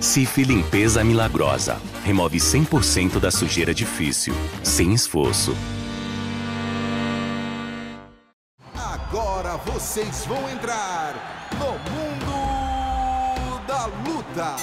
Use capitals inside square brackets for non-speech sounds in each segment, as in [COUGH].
Cif Limpeza Milagrosa. Remove 100% da sujeira difícil, sem esforço. Agora vocês vão entrar no mundo da luta.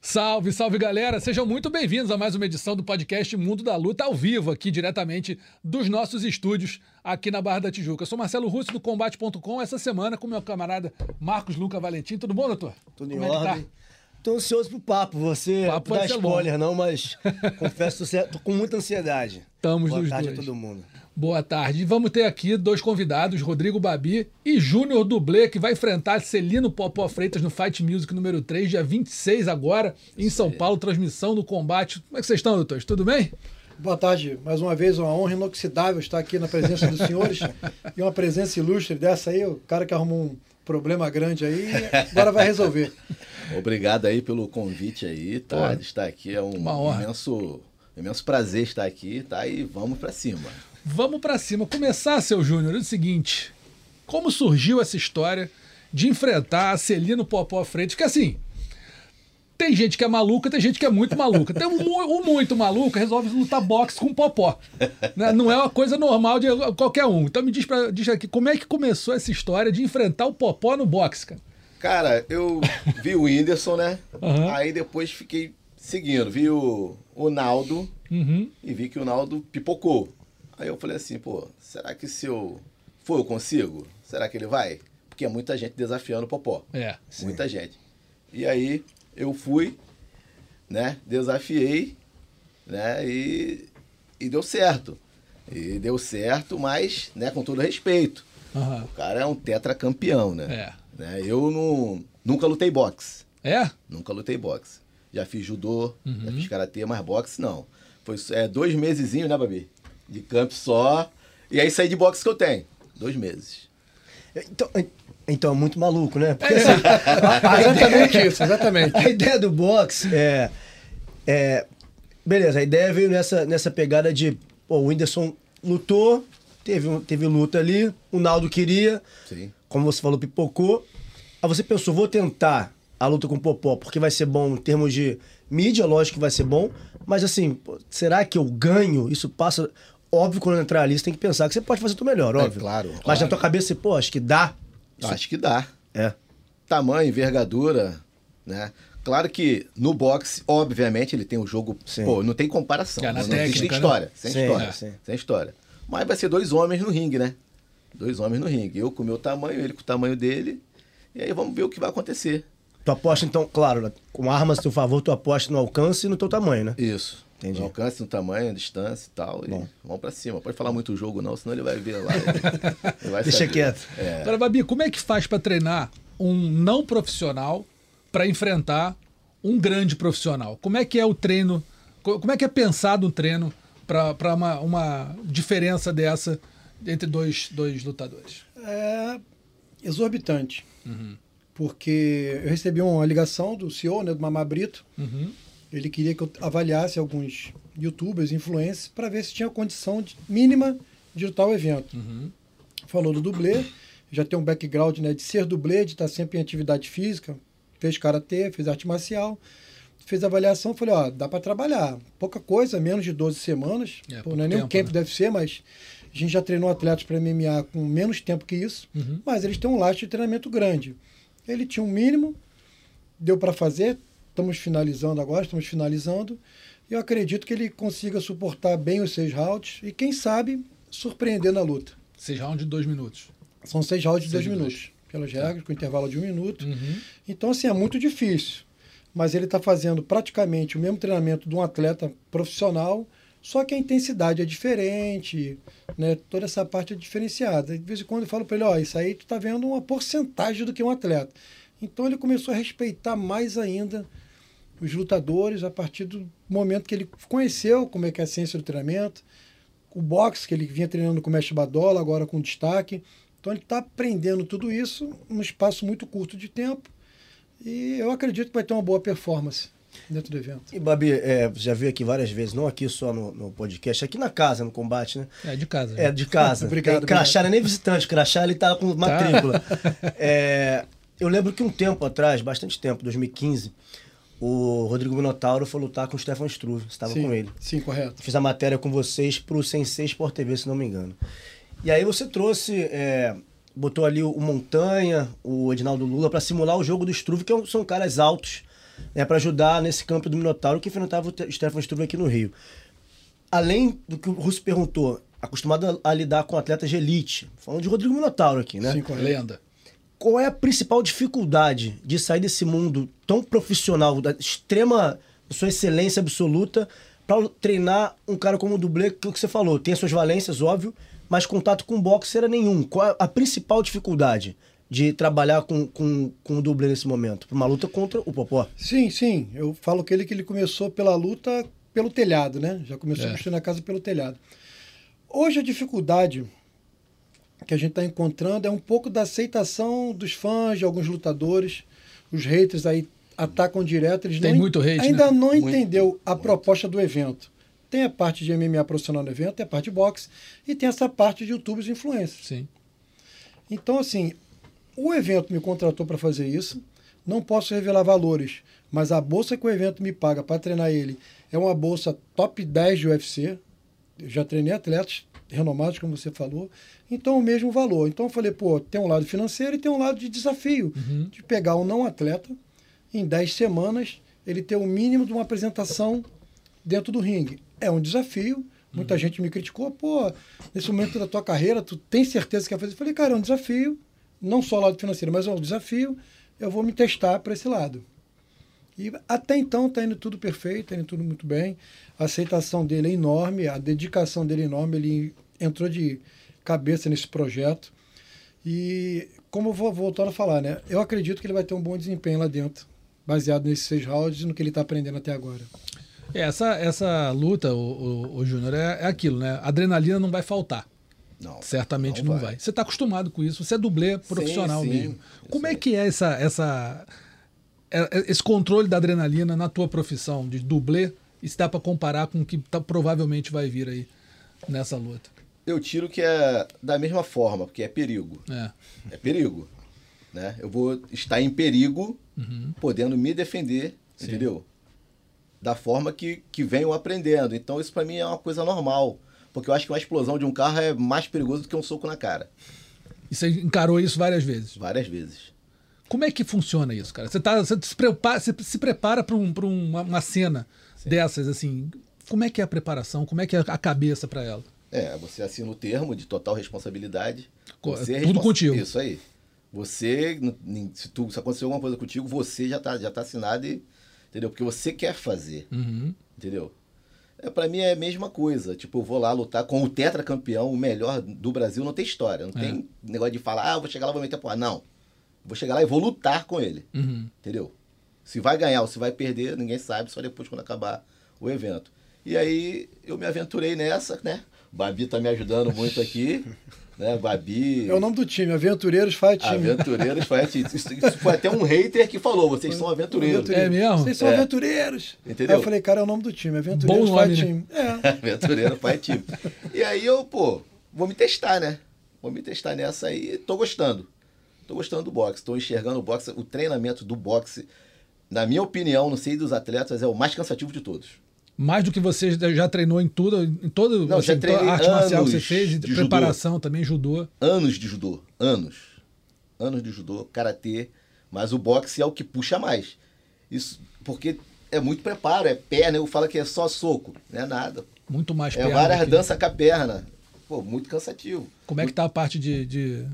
Salve, salve galera! Sejam muito bem-vindos a mais uma edição do podcast Mundo da Luta ao vivo, aqui diretamente dos nossos estúdios aqui na Barra da Tijuca. Eu sou Marcelo Russo do Combate.com, essa semana com meu camarada Marcos Luca Valentim. Tudo bom, doutor? Tudo em Como é que tá? Tô ansioso pro papo. Você Papo dá spoiler, bom. não, mas [LAUGHS] confesso que tô com muita ansiedade. Estamos Boa nos tarde dois. a todo mundo. Boa tarde. E vamos ter aqui dois convidados, Rodrigo Babi e Júnior Dublê, que vai enfrentar Celino Popó Freitas no Fight Music número 3, dia 26 agora, em São Paulo, transmissão do combate. Como é que vocês estão, doutores? Tudo bem? Boa tarde, mais uma vez uma honra inoxidável estar aqui na presença dos senhores [LAUGHS] e uma presença ilustre dessa aí, o cara que arrumou um problema grande aí, agora vai resolver. [LAUGHS] Obrigado aí pelo convite aí, tá? Pô, De estar aqui é um imenso, imenso prazer estar aqui, tá? E vamos pra cima. Vamos pra cima. Começar, seu Júnior, é o seguinte: como surgiu essa história de enfrentar a Celino Popó Freitas? Que assim. Tem gente que é maluca, tem gente que é muito maluca. Tem um, um muito maluco resolve lutar boxe com popó. Né? Não é uma coisa normal de qualquer um. Então me diz, pra, diz aqui, como é que começou essa história de enfrentar o popó no boxe, cara? Cara, eu vi o Whindersson, né? Aham. Aí depois fiquei seguindo, vi o, o Naldo Uhum. e vi que o Naldo pipocou. Aí eu falei assim, pô, será que se eu for eu consigo? Será que ele vai? Porque é muita gente desafiando o Popó. É. Muita gente. E aí eu fui, né? Desafiei, né? E, e deu certo. E deu certo, mas, né, com todo respeito. Aham. O cara é um tetracampeão, né? É. né? Eu não, nunca lutei boxe. É? Nunca lutei boxe. Já fiz judô, Uhum. já fiz karatê, mas boxe não. Foi é, dois mesezinhos, né, Babi? De campo só. E aí saí de boxe que eu tenho. Dois meses. Então, então é muito maluco, né? Porque assim, a, a Exatamente ideia, isso, exatamente. [LAUGHS] a ideia do boxe é, é. Beleza, a ideia veio nessa, nessa pegada de. Pô, o Whindersson lutou, teve, teve luta ali, o Naldo queria, Sim. como você falou, pipocou. Aí você pensou, vou tentar a luta com o Popó, porque vai ser bom em termos de mídia, lógico que vai ser bom, mas assim, pô, será que eu ganho? Isso passa. Óbvio, quando entrar ali, você tem que pensar que você pode fazer o melhor, É, óbvio. claro, Mas claro. na tua cabeça, você, pô, acho que dá. Acho que dá. É. Tamanho, envergadura, né? Claro que no boxe, obviamente, ele tem o jogo. Sim. Pô, não tem comparação. Não existe técnica, né? história. Sem Sim, história. é. Sem história. Mas vai ser dois homens no ringue, né? Dois homens no ringue. Eu com o meu tamanho, ele com o tamanho dele. E aí vamos ver o que vai acontecer. Tu aposta, então, claro, com armas a teu favor, tu aposta no alcance e no teu tamanho, né? Isso. Entendi. Alcance, no tamanho, distância e tal. E Bom. vamos pra cima. Pode falar muito o jogo, não, senão ele vai ver lá. [LAUGHS] Ele vai Deixa saber. quieto. É. Agora, Babi, como é que faz pra treinar um não profissional pra enfrentar um grande profissional? Como é que é o treino? co- Como é que é pensado um treino pra uma, uma diferença dessa entre dois, dois lutadores? É exorbitante. Porque eu recebi uma ligação do CEO, né, do Mamá Brito. Uhum. Ele queria que eu avaliasse alguns youtubers, influencers, para ver se tinha condição de- mínima de o evento. Falou do dublê, já tem um background né, de ser dublê, de estar sempre em atividade física, fez karatê, fez arte marcial. Fez avaliação, falei, ó, dá para trabalhar. Pouca coisa, menos de 12 semanas. É, Pô, não é nem um tempo, camp né? deve ser, mas a gente já treinou atletas para MMA com menos tempo que isso, Uhum. mas eles têm um laço de treinamento grande. Ele tinha um mínimo, deu para fazer, estamos finalizando agora, estamos finalizando, e eu acredito que ele consiga suportar bem os seis rounds e, quem sabe, surpreender na luta. Seis rounds de dois minutos. São seis rounds de Seis dois de minutos, pelas regras, com intervalo de um minuto. Uhum. Então, assim, é muito difícil. Mas ele está fazendo praticamente o mesmo treinamento de um atleta profissional, só que a intensidade é diferente, né? Toda essa parte é diferenciada. De vez em quando eu falo para ele, ó, isso aí tu tá vendo uma porcentagem do que um atleta. Então ele começou a respeitar mais ainda os lutadores a partir do momento que ele conheceu como é que é a ciência do treinamento, o boxe que ele vinha treinando com o mestre Badola, agora com destaque. Então ele está aprendendo tudo isso num espaço muito curto de tempo e eu acredito que vai ter uma boa performance dentro do evento. E, Babi, é, já veio aqui várias vezes, não aqui só no, no podcast, aqui na casa, no combate, né? É, de casa. É, de casa. [LAUGHS] Obrigado, É, crachá não é nem visitante, crachá ele tá com matrícula. [LAUGHS] É, eu lembro que um tempo atrás, bastante tempo, 2015, o Rodrigo Minotauro foi lutar com o Stefan Struve. Você estava com ele. Sim, correto. Fiz a matéria com vocês pro Sensei Sport TV, se não me engano. E aí você trouxe, é, botou ali o Montanha, o Edinaldo Lula, para simular o jogo do Struve, que é são caras altos, né, para ajudar nesse campo do Minotauro que enfrentava o Stefan Struve aqui no Rio. Além do que o Russo perguntou, acostumado a, a lidar com atletas de elite, falando de Rodrigo Minotauro aqui, né? Sim, correto. Lenda. Qual é a principal dificuldade de sair desse mundo tão profissional, da extrema sua excelência absoluta, para treinar um cara como o dublê, que é o que você falou, tem as suas valências, óbvio, mas contato com boxe era nenhum. Qual é a principal dificuldade de trabalhar com, com, com o dublê nesse momento? Uma luta contra o Popó. Sim, sim. Eu falo que ele que ele começou pela luta pelo telhado, né? Já começou É. construindo a casa pelo telhado. Hoje a dificuldade que a gente está encontrando é um pouco da aceitação dos fãs, de alguns lutadores. Os haters aí atacam direto. Eles Tem não, muito hate, ainda né? não Muito, entendeu a muito. proposta do evento. Tem a parte de MMA profissional no evento, tem a parte de boxe e tem essa parte de youtubers e influencers. Sim. Então, assim, o evento me contratou para fazer isso. Não posso revelar valores, mas a bolsa que o evento me paga para treinar ele é uma bolsa top 10 de UFC. Eu já treinei atletas renomados, como você falou. Então, o mesmo valor. Então, eu falei, pô, tem um lado financeiro e tem um lado de desafio. De pegar um não atleta, em 10 semanas, ele ter o mínimo de uma apresentação dentro do ringue. É um desafio. Muita gente me criticou, pô, nesse momento da tua carreira, tu tem certeza que quer fazer? Eu falei, cara, é um desafio, não só o lado financeiro, mas é um desafio, eu vou me testar para esse lado. E até então está indo tudo perfeito, está indo tudo muito bem. A aceitação dele é enorme, a dedicação dele é enorme, ele entrou de cabeça nesse projeto. E como eu vou voltando a falar, né? Eu acredito que ele vai ter um bom desempenho lá dentro, baseado nesses seis rounds e no que ele está aprendendo até agora. É, Essa, essa luta, o, o, o Júnior, é, é aquilo, né? Adrenalina não vai faltar. Não. Certamente não, Não vai. vai. Você está acostumado com isso, você é dublê profissional sim, mesmo. Como é que é essa, essa, esse controle da adrenalina na tua profissão de dublê? E se dá para comparar com o que tá- provavelmente vai vir aí nessa luta? Eu tiro que é da mesma forma, porque é perigo. É. É perigo. Né? Eu vou estar em perigo, Uhum. podendo me defender, entendeu? Da forma que, que venho aprendendo. Então isso pra mim é uma coisa normal. Porque eu acho que uma explosão de um carro é mais perigoso do que um soco na cara. E você encarou isso várias vezes. Várias vezes. Como é que funciona isso, cara? Você, tá, você se prepara, você se prepara para um, pra uma, uma cena dessas, assim. Como é que é a preparação? Como é que é a cabeça para ela? É, você assina o termo de total responsabilidade. Você é tudo contigo. Isso aí. Você, se, tu, se acontecer alguma coisa contigo, você já tá, já tá assinado e. Entendeu? Porque você quer fazer. Uhum. Entendeu? É, pra mim é a mesma coisa. Tipo, eu vou lá lutar com o tetracampeão, o melhor do Brasil, não tem história. Não É. tem negócio de falar, ah, eu vou chegar lá e vou meter porra. Não. Vou chegar lá e vou lutar com ele. Uhum. Entendeu? Se vai ganhar ou se vai perder, ninguém sabe, só depois quando acabar o evento. E aí eu me aventurei nessa, né? Babi tá me ajudando muito aqui, [LAUGHS] né? Babi. É o nome do time, Aventureiros Fight Team. Aventureiros foi isso, isso foi até um hater que falou, vocês são aventureiros. É mesmo? Vocês são É. aventureiros. Entendeu? Aí eu falei, cara, é o nome do time, Aventureiros Bom Fight né? Team. É. [LAUGHS] Aventureiro pai time. E aí eu, pô, vou me testar, né? Vou me testar nessa aí e tô gostando. Tô gostando do boxe, tô enxergando o boxe, o treinamento do boxe, na minha opinião, não sei dos atletas, é o mais cansativo de todos. Mais do que você já treinou em tudo, em todo Não, assim, toda treinei arte marcial que você fez, de preparação também, judô. Anos de judô, anos. Anos de judô, karatê, mas o boxe é o que puxa mais. Isso porque é muito preparo, é perna, eu falo que é só soco, não é nada. Muito mais É perna várias do que- danças com a perna. Pô, muito cansativo. Como é que tá a parte de, de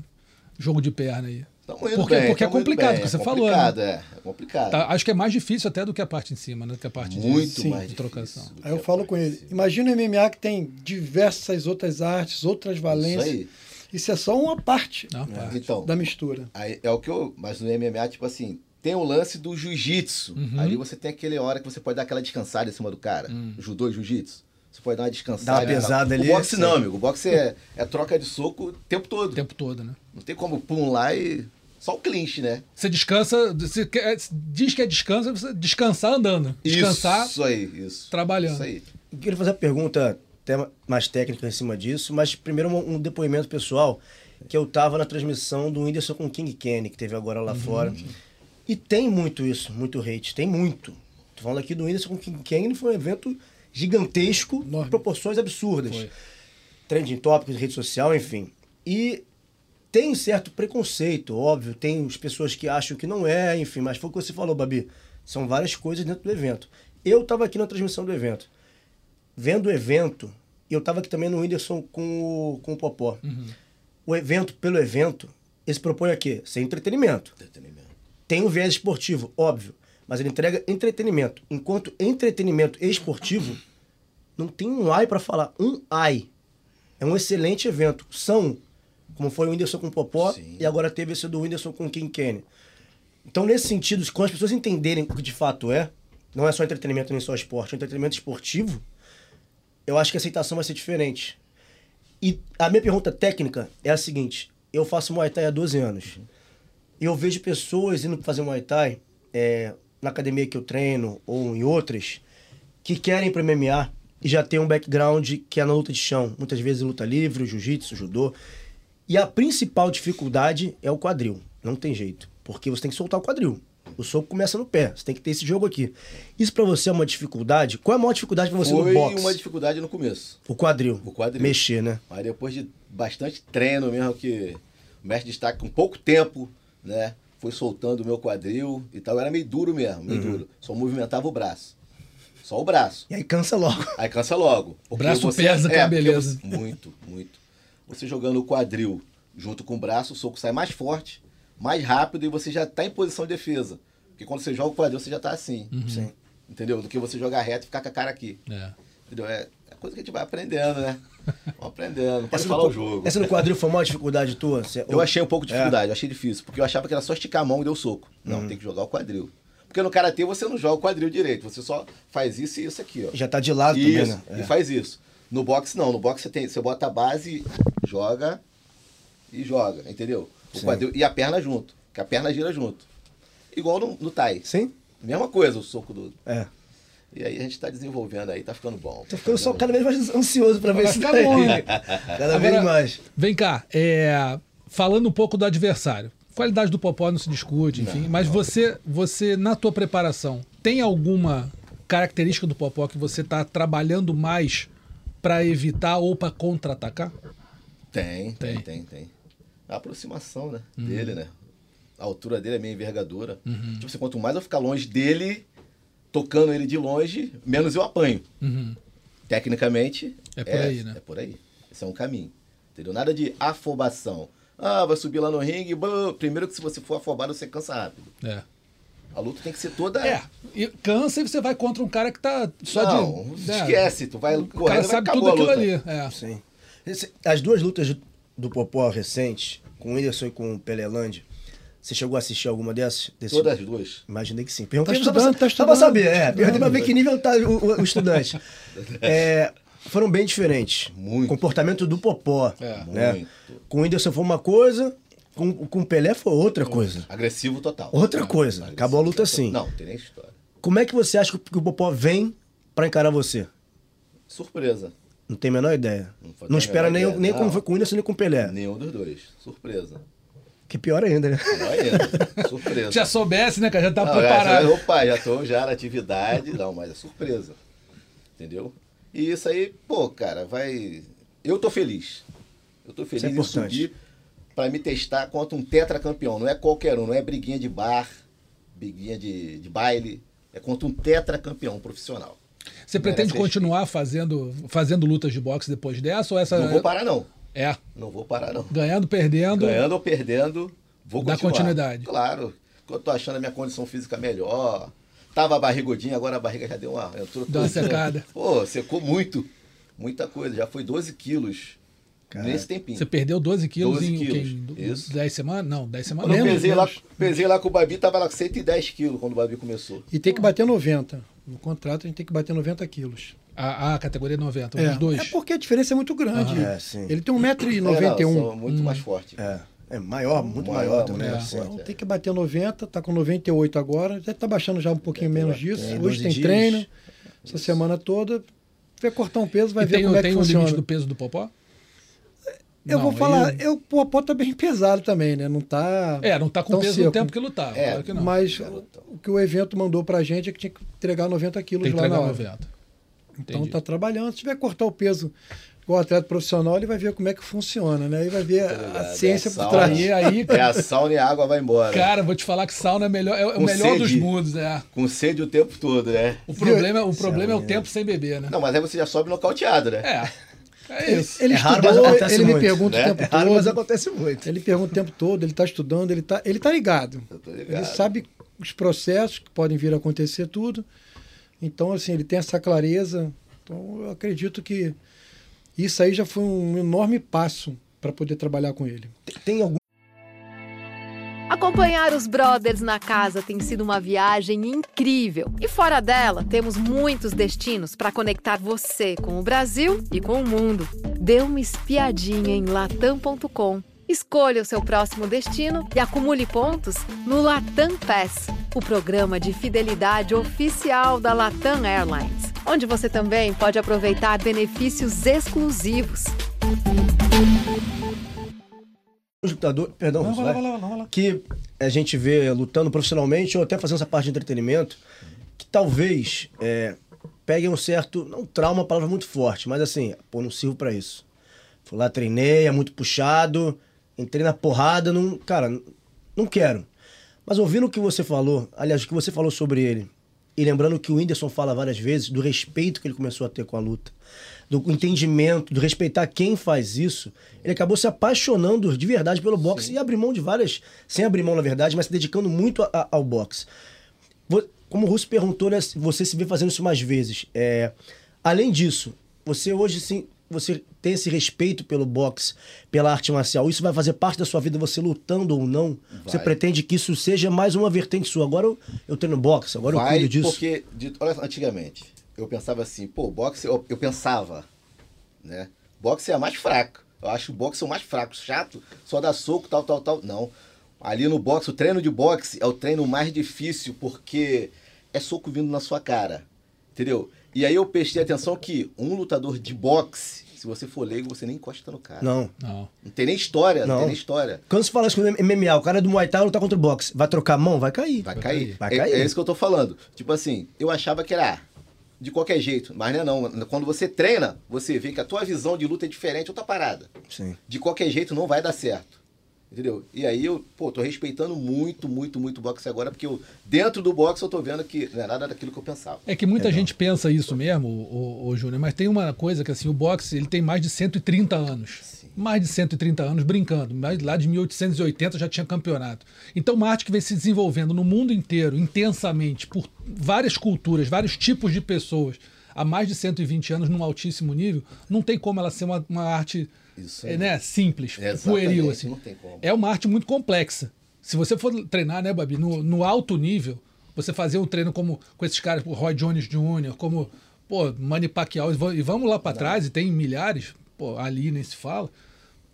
jogo de perna aí? Tamo indo Porque- bem, porque é indo complicado, bem, que você é falou, né? complicado, É, é complicado. Tá, acho que é mais difícil até do que a parte em cima, né? Do que a parte de- Muito Sim. mais de trocação. Aí eu falo com ele, imagina o MMA que tem diversas outras artes, outras valências. Isso aí. Isso é só uma parte Não, parte. Então, da mistura. aí é o que eu. Mas no MMA, tipo assim, tem o lance do jiu-jitsu. Uhum. Ali você tem aquele hora que você pode dar aquela descansada em cima do cara. Hum. Judô e jiu-jitsu. Pode dar uma descansada. Dá uma tal. pesada ali, O boxe não, amigo. O boxe é, é troca de soco o tempo todo. O tempo todo, né? Não tem como pum lá e. Só o clinch, né? Você descansa, você quer- diz que é descansa, você descansar andando. Descansar Isso aí, isso. trabalhando. Isso aí. Eu queria fazer a pergunta até mais técnica em cima disso, mas primeiro um, um depoimento pessoal, que eu tava na transmissão do Whindersson com o King Kenny, que teve agora lá fora. E tem muito isso, muito hate, tem muito. Tô falando aqui do Whindersson com King Kane, foi um evento gigantesco, Enorme. proporções absurdas. Foi. Trending tópicos, rede social, enfim. E tem um certo preconceito, óbvio. Tem as pessoas que acham que não é, enfim. Mas foi o que você falou, Babi. São várias coisas dentro do evento. Eu estava aqui na transmissão do evento. Vendo o evento, e eu estava aqui também no Whindersson com o, com o Popó. O evento, pelo evento, ele se propõe a quê? Ser entretenimento. Entretenimento. Tem um viés esportivo, óbvio. Mas ele entrega entretenimento. Enquanto entretenimento esportivo, não tem um ai para falar. Um ai. É um excelente evento. São, como foi o Whindersson com o Popó, Sim. e agora teve esse do Whindersson com o King Kenny. Então, nesse sentido, quando as pessoas entenderem o que de fato é, não é só entretenimento nem só esporte, é um entretenimento esportivo, eu acho que a aceitação vai ser diferente. E a minha pergunta técnica é a seguinte: eu faço Muay Thai há 12 anos. E eu vejo pessoas indo fazer Muay Thai é, na academia que eu treino ou em outras que querem para MMA e já tem um background que é na luta de chão. Muitas vezes luta livre, jiu-jitsu, judô. E a principal dificuldade é o quadril. Não tem jeito. Porque você tem que soltar o quadril. O soco começa no pé. Você tem que ter esse jogo aqui. Isso pra você é uma dificuldade? Qual é a maior dificuldade pra você Foi no boxe? uma dificuldade no começo. O quadril. O quadril. Mexer, né? Mas depois de bastante treino mesmo, que o mestre destaque com pouco tempo, né? Foi soltando o meu quadril e tal. Era meio duro mesmo, meio Uhum. duro. Só movimentava o braço. Só o braço. E aí cansa logo. Aí cansa logo. Porque braço pesa, que é porque beleza. você- muito, muito. Você jogando o quadril junto com o braço, o soco sai mais forte, mais rápido e você já tá em posição de defesa. Porque quando você joga o quadril, você já tá assim. Uhum. Sim. Entendeu? Do que você jogar reto e ficar com a cara aqui. É. Entendeu? É, é coisa que a gente vai aprendendo, né? Vamos aprendendo. Pode falar o jogo. Essa do quadril foi a maior dificuldade tua? Você- Eu achei um pouco de É. dificuldade, eu achei difícil, porque eu achava que era só esticar a mão e deu soco. Não, tem que jogar o quadril. Porque no karatê você não joga o quadril direito, você só faz isso e isso aqui, ó. Já tá de lado isso, também, né? e É. faz isso. No boxe não, no boxe você tem, você bota a base, joga e joga, entendeu? O Sim. quadril e a perna junto, que a perna gira junto. Igual no, no Thai. Sim? Mesma coisa o soco do. É. E aí a gente tá desenvolvendo aí, tá ficando bom. Tô ficando só cada vez mais ansioso pra ver Vai isso daí. bom, né? [LAUGHS] Cada vez mais. Vem cá, é, falando um pouco do adversário. Qualidade do Popó não se discute, enfim. mas você, você, na tua preparação, tem alguma característica do Popó que você está trabalhando mais para evitar ou para contra-atacar? Tem, Tem. tem, tem, tem. A aproximação, né? Dele, né? A altura dele é minha envergadura. Tipo assim, quanto mais eu ficar longe dele, tocando ele de longe, menos eu apanho. Uhum. Tecnicamente. É por aí, né? É por aí. Esse é um caminho. Entendeu? Nada de afobação. Ah, vai subir lá no ringue. bã, Primeiro que se você for afobado, você cansa rápido. É. A luta tem que ser toda. É, e cansa e você vai contra um cara que tá só não, de. né? esquece. Tu vai O cara sabe acabou tudo a aquilo ali. É. Sim. Esse- As duas lutas do Popó recentes, com o Whindersson e com o Pelelândia, você chegou a assistir alguma dessas? Desse- Todas as duas. Imaginei que sim. Perguntei Tá pra- estudando, tá Só pra saber, é. Perguntei pra ver que nível tá o, o- estudante. [LAUGHS] É, foram bem diferentes. Muito. Comportamento do Popó. É. né? Muito. Com o Whindersson foi uma coisa, com, com o Pelé foi outra coisa. Agressivo total. Outra coisa. Agressivo Acabou a luta assim. Não, tem nem história. Como é que você acha que o Popó vem pra encarar você? Surpresa. Não tem a menor ideia. Não Não, espera nem, ideia, nem não. com o Whindersson nem com o Pelé. Nenhum dos dois. Surpresa. Que pior ainda, né? Não ainda. [LAUGHS] Surpresa. Já soubesse, né, cara? Já tá Não, preparado. Já, opa, já tô já na atividade. Não, mas é surpresa. Entendeu? E isso aí, pô, cara, vai. Eu tô feliz. Eu tô feliz Isso é em subir pra me testar contra um tetracampeão. Não é qualquer um, não é briguinha de bar, briguinha de, de baile. É contra um tetracampeão profissional. Você pretende continuar fazendo, fazendo lutas de boxe depois dessa? Ou essa. Não vou parar, não. É. Não vou parar, não. Ganhando, perdendo. Ganhando ou perdendo, vou Dá continuar. continuidade. Claro. Eu tô achando a minha condição física melhor. Tava barrigudinha, agora a barriga já deu uma. Entrou Deu uma secada. [LAUGHS] Pô, secou muito. Muita coisa. Já foi 12 quilos nesse tempinho. Você perdeu 12 quilos 12 em quilos, Em isso. 10 semanas? Não, 10 semanas. Quando eu Menos, pesei lá, pesei lá com o Babi, tava lá com 110 quilos quando o Babi começou. E tem que bater 90. No contrato a gente tem que bater 90 quilos. A, a categoria 90, É, os dois. é porque a diferença é muito grande. É, sim. Ele tem 1,91m. É, não, são muito mais forte. É. É maior, muito maior, Maior, também. muito né? Então tem que bater 90, tá com 98 agora, já tá baixando já um pouquinho menos disso. Tem Hoje 12 tem dias. treino, essa semana toda. Vai cortar um peso, vai e ver tem, como o- é que tem o funciona. limite do peso do popó? Eu Não, vou falar, aí- eu, o Popó tá bem [LAUGHS] pesado também, né? Não tá. É, não tá com tão o peso seco. do tempo que lutava. É, claro que não. Mas o que o evento mandou pra gente é que tinha que entregar 90 quilos Tem que lá na entregar hora. 90. Então Entendi. tá trabalhando. Se tiver que cortar o peso igual atleta profissional, ele vai ver como é que funciona, né? Aí vai ver a, a ligado, ciência é por sauna. trás. Aí, aí, É a sauna e a água vai embora. cara, vou te falar que sauna é, melhor, é o melhor dos sede. mundos, né? Com sede o tempo todo, né? O problema, o problema é o tempo sem beber, né? Não, mas aí você já sobe nocauteado, né? É. É Ele, isso. ele É raro, mas acontece ele me muito, pergunta né? o tempo É raro, mas todo. acontece muito. Ele pergunta o tempo todo, ele está estudando, ele está ele tá ligado. Tô Ele ligado. sabe os processos que podem vir a acontecer, tudo. Então, assim, ele tem essa clareza. Então, eu acredito que isso aí já foi um enorme passo para poder trabalhar com ele. Tem- algum Acompanhar os brothers na casa tem sido uma viagem incrível. E fora dela, temos muitos destinos para conectar você com o Brasil e com o mundo. Dê uma espiadinha em latam.com. Escolha o seu próximo destino e acumule pontos no Latam Pass, o programa de fidelidade oficial da Latam Airlines, onde você também pode aproveitar benefícios exclusivos. lutador, perdão, Não, vai vai. vai lá, vai lá. que a gente vê lutando profissionalmente ou até fazendo essa parte de entretenimento, que talvez é, peguem um certo, não trauma, uma palavra muito forte, mas assim, pô, não sirvo pra isso. Fui lá, treinei, é muito puxado, entrei na porrada, não, cara, não quero. Mas ouvindo o que você falou, aliás, o que você falou sobre ele, e lembrando que o Whindersson fala várias vezes do respeito que ele começou a ter com a luta, do entendimento, do respeitar quem faz isso, ele acabou se apaixonando de verdade pelo boxe e abriu mão de várias, sem abrir mão na verdade, mas se dedicando muito a- a- ao boxe. Como o Russo perguntou, né, se você se vê fazendo isso mais vezes. É, além disso, você hoje sim, você tem esse respeito pelo boxe, pela arte marcial. Isso vai fazer parte da sua vida, você lutando ou não? Você Vai. pretende que isso seja mais uma vertente sua? Agora eu, eu treino boxe, agora eu Vai, cuido disso. porque, de- olha, antigamente, eu pensava assim, pô, boxe, eu, eu pensava, né? Boxe é a mais fraca. Eu acho o boxe é o mais fraco, chato, só dá soco, tal, tal, tal. Não. Ali no boxe, o treino de boxe é o treino mais difícil, porque é soco vindo na sua cara. Entendeu? E aí eu prestei atenção que um lutador de boxe, se você for leigo, você nem encosta no cara. Não. Não. Não tem nem história, não, Não. tem nem história. Quando você fala isso com o MMA, o cara é do Muay Thai vai lutar contra o boxe. Vai trocar a mão? Vai cair. Vai cair. Vai É- cair. É, isso que eu tô falando. Tipo assim, eu achava que era de qualquer jeito, mas não é não. Quando você treina, você vê que a tua visão de luta é diferente, outra parada. Sim. De qualquer jeito não vai dar certo. Entendeu? E aí eu, pô, tô respeitando muito, muito, muito o boxe agora, porque eu, dentro do boxe eu tô vendo que não é nada daquilo que eu pensava. É que muita gente pensa isso mesmo, o, o, Júnior, mas tem uma coisa que assim, o boxe ele tem mais de 130 anos. Mais de 130 anos brincando. Mas lá de 1880 já tinha campeonato. Então, uma arte que vem se desenvolvendo no mundo inteiro, intensamente, por várias culturas, vários tipos de pessoas, há mais de 120 anos, num altíssimo nível, não tem como ela ser uma, uma arte Isso aí. é, né, simples, Exatamente, pueril. Assim. não tem como. É uma arte muito complexa. Se você for treinar, né, Babi, no, no alto nível, você fazer um treino como com esses caras, o Roy Jones Jr., como pô, Manny Pacquiao, e va- e vamos lá para trás, e tem milhares, pô, ali nem se fala.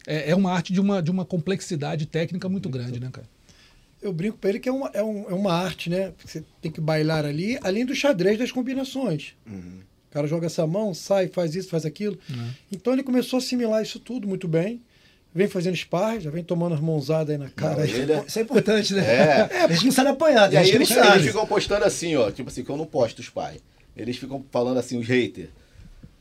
É, é uma arte de uma, de uma complexidade técnica muito grande, né, cara? Eu brinco para ele que é uma, é, um- é uma arte, né? Você tem que bailar ali, além do xadrez das combinações. O cara joga essa mão, sai, faz isso, faz aquilo. Então ele começou a assimilar isso tudo muito bem. Vem fazendo sparring, já vem tomando as mãozadas aí na cara. aí. Ele é- Isso é importante, né? É. A gente não sabe apanhar, E aí eles, não eles ficam postando assim, ó. Tipo assim, que eu não posto os pais. Eles ficam falando assim, os haters.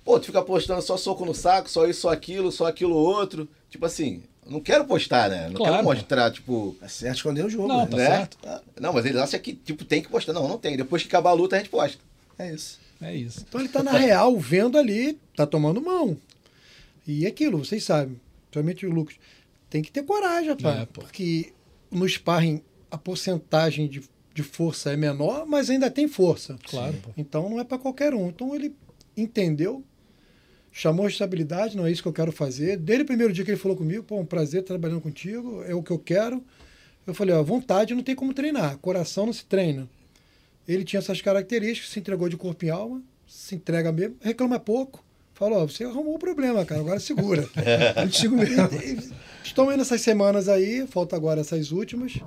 Pô, tu fica postando só soco no saco, só isso, só aquilo, só aquilo outro. Tipo assim, não quero postar, né? Não Claro, quero mostrar, tipo. É certo esconder o jogo. Não, né? tá né? certo. Não, mas eles acham que, tipo, tem que postar. Não, não tem. Depois que acabar a luta, a gente posta. É isso. É isso. Então ele tá na real, vendo ali, tá tomando mão. E aquilo, vocês sabem, principalmente o Lucas, tem que ter coragem, rapaz. É, porque no sparring a porcentagem de, de força é menor, mas ainda tem força. Claro, pô. Então não é para qualquer um. Então ele entendeu, chamou a estabilidade, não é isso que eu quero fazer. Desde o primeiro dia que ele falou comigo, pô, um prazer trabalhando contigo, é o que eu quero. Eu falei, ó, vontade não tem como treinar, coração não se treina. Ele tinha essas características, se entregou de corpo e alma, se entrega mesmo, reclama pouco. Falou, ó, você arrumou o problema, cara, agora segura. [LAUGHS] Contigo mesmo. Estão indo essas semanas aí, falta agora essas últimas,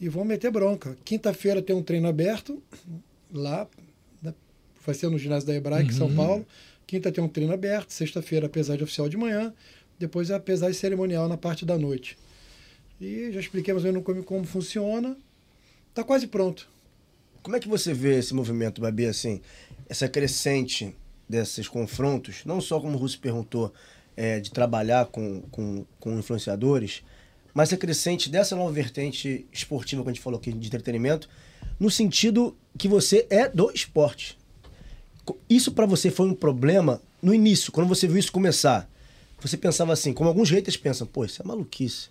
e vão meter bronca. Quinta-feira tem um treino aberto, lá, né, vai ser no ginásio da Hebraica, em São Paulo. Quinta tem um treino aberto, sexta-feira, apesar de oficial de manhã. depois é a pesagem cerimonial na parte da noite. E já expliquei mais ou menos como, como funciona. Está quase pronto. Como é que você vê esse movimento, Babi, assim, essa crescente desses confrontos, não só como o Russo perguntou, é, de trabalhar com, com, com influenciadores, mas a crescente dessa nova vertente esportiva que a gente falou aqui, de entretenimento, no sentido que você é do esporte. Isso pra você foi um problema no início, quando você viu isso começar. Você pensava assim, como alguns haters pensam, pô, isso é maluquice.